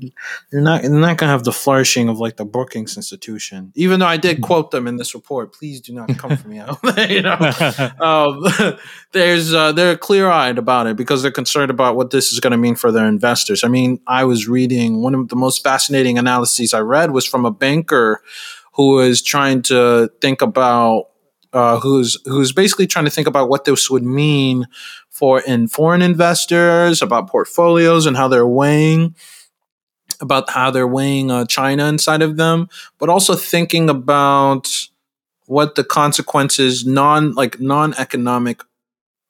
Speaker 2: not. They're not going to have the flourishing of like the Brookings Institution. Even though I did
Speaker 1: Mm-hmm.
Speaker 2: quote them in this report, please do not come for me. you know, um, there's uh, they're clear eyed about it because they're concerned about what this is going to mean for their investors. I mean, I was reading one of the most fascinating analyses I read was from a banker who is trying to think about uh, who's who's basically trying to think about what this would mean for in foreign investors about portfolios and how they're weighing about how they're weighing uh, China inside of them, but also thinking about what the consequences non like non economic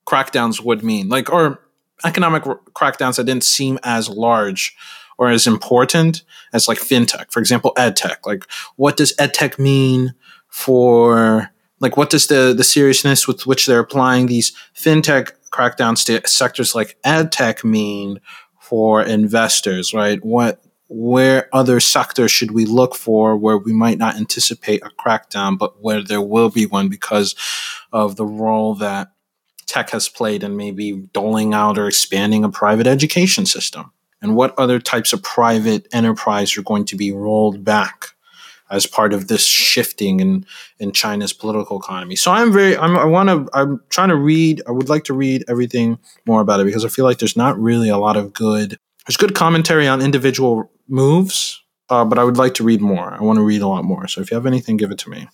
Speaker 2: crackdowns would mean, like or economic r- crackdowns that didn't seem as large or as important as like fintech, for example, edtech. Like, what does edtech mean for like what does the the seriousness with which they're applying these fintech crackdowns to sectors like edtech mean for investors, right? What where other sectors should we look for where we might not anticipate a crackdown, but where there will be one because of the role that tech has played in maybe doling out or expanding a private education system? And what other types of private enterprise are going to be rolled back as part of this shifting in, in China's political economy? So I'm very, I'm, I want to, I'm trying to read, I would like to read everything more about it because I feel like there's not really a lot of good, there's good commentary on individual moves, uh, but I would like to read more. I want to read a lot more. So if you have anything, give it to me.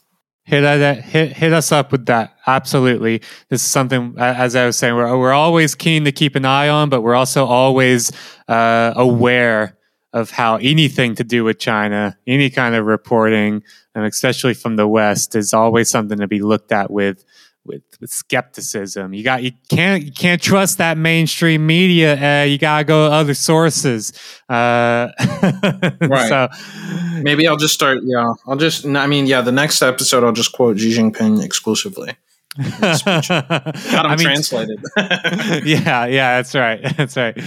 Speaker 1: Hit, that, hit hit us up with that. Absolutely, this is something. As I was saying, we're we're always keen to keep an eye on, but we're also always uh, aware of how anything to do with China, any kind of reporting, and especially from the West, is always something to be looked at with with, with skepticism. You got you can't you can't trust that mainstream media. Uh, you gotta go to other sources. Uh,
Speaker 2: Right.
Speaker 1: So
Speaker 2: Maybe I'll just start. Yeah, I'll just. I mean, yeah, the next episode I'll just quote Xi Jinping exclusively. Got
Speaker 1: mean,
Speaker 2: translated.
Speaker 1: yeah, yeah, that's right. That's right.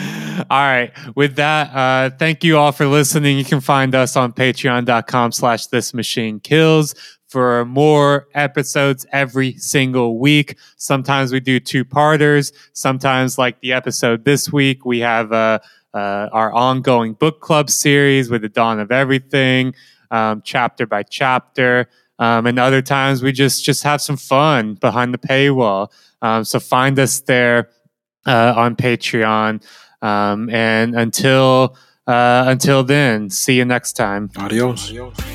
Speaker 1: All right. With that, uh, thank you all for listening. You can find us on patreon.com slash this machine kills for more episodes every single week. Sometimes we do two parters. Sometimes like the episode this week, we have, uh, uh, our ongoing book club series with the dawn of everything, um, chapter by chapter. Um, and other times we just, just have some fun behind the paywall. Um, so find us there uh, on Patreon. Um, and until uh, until then, see you next time.
Speaker 2: Adios.
Speaker 3: This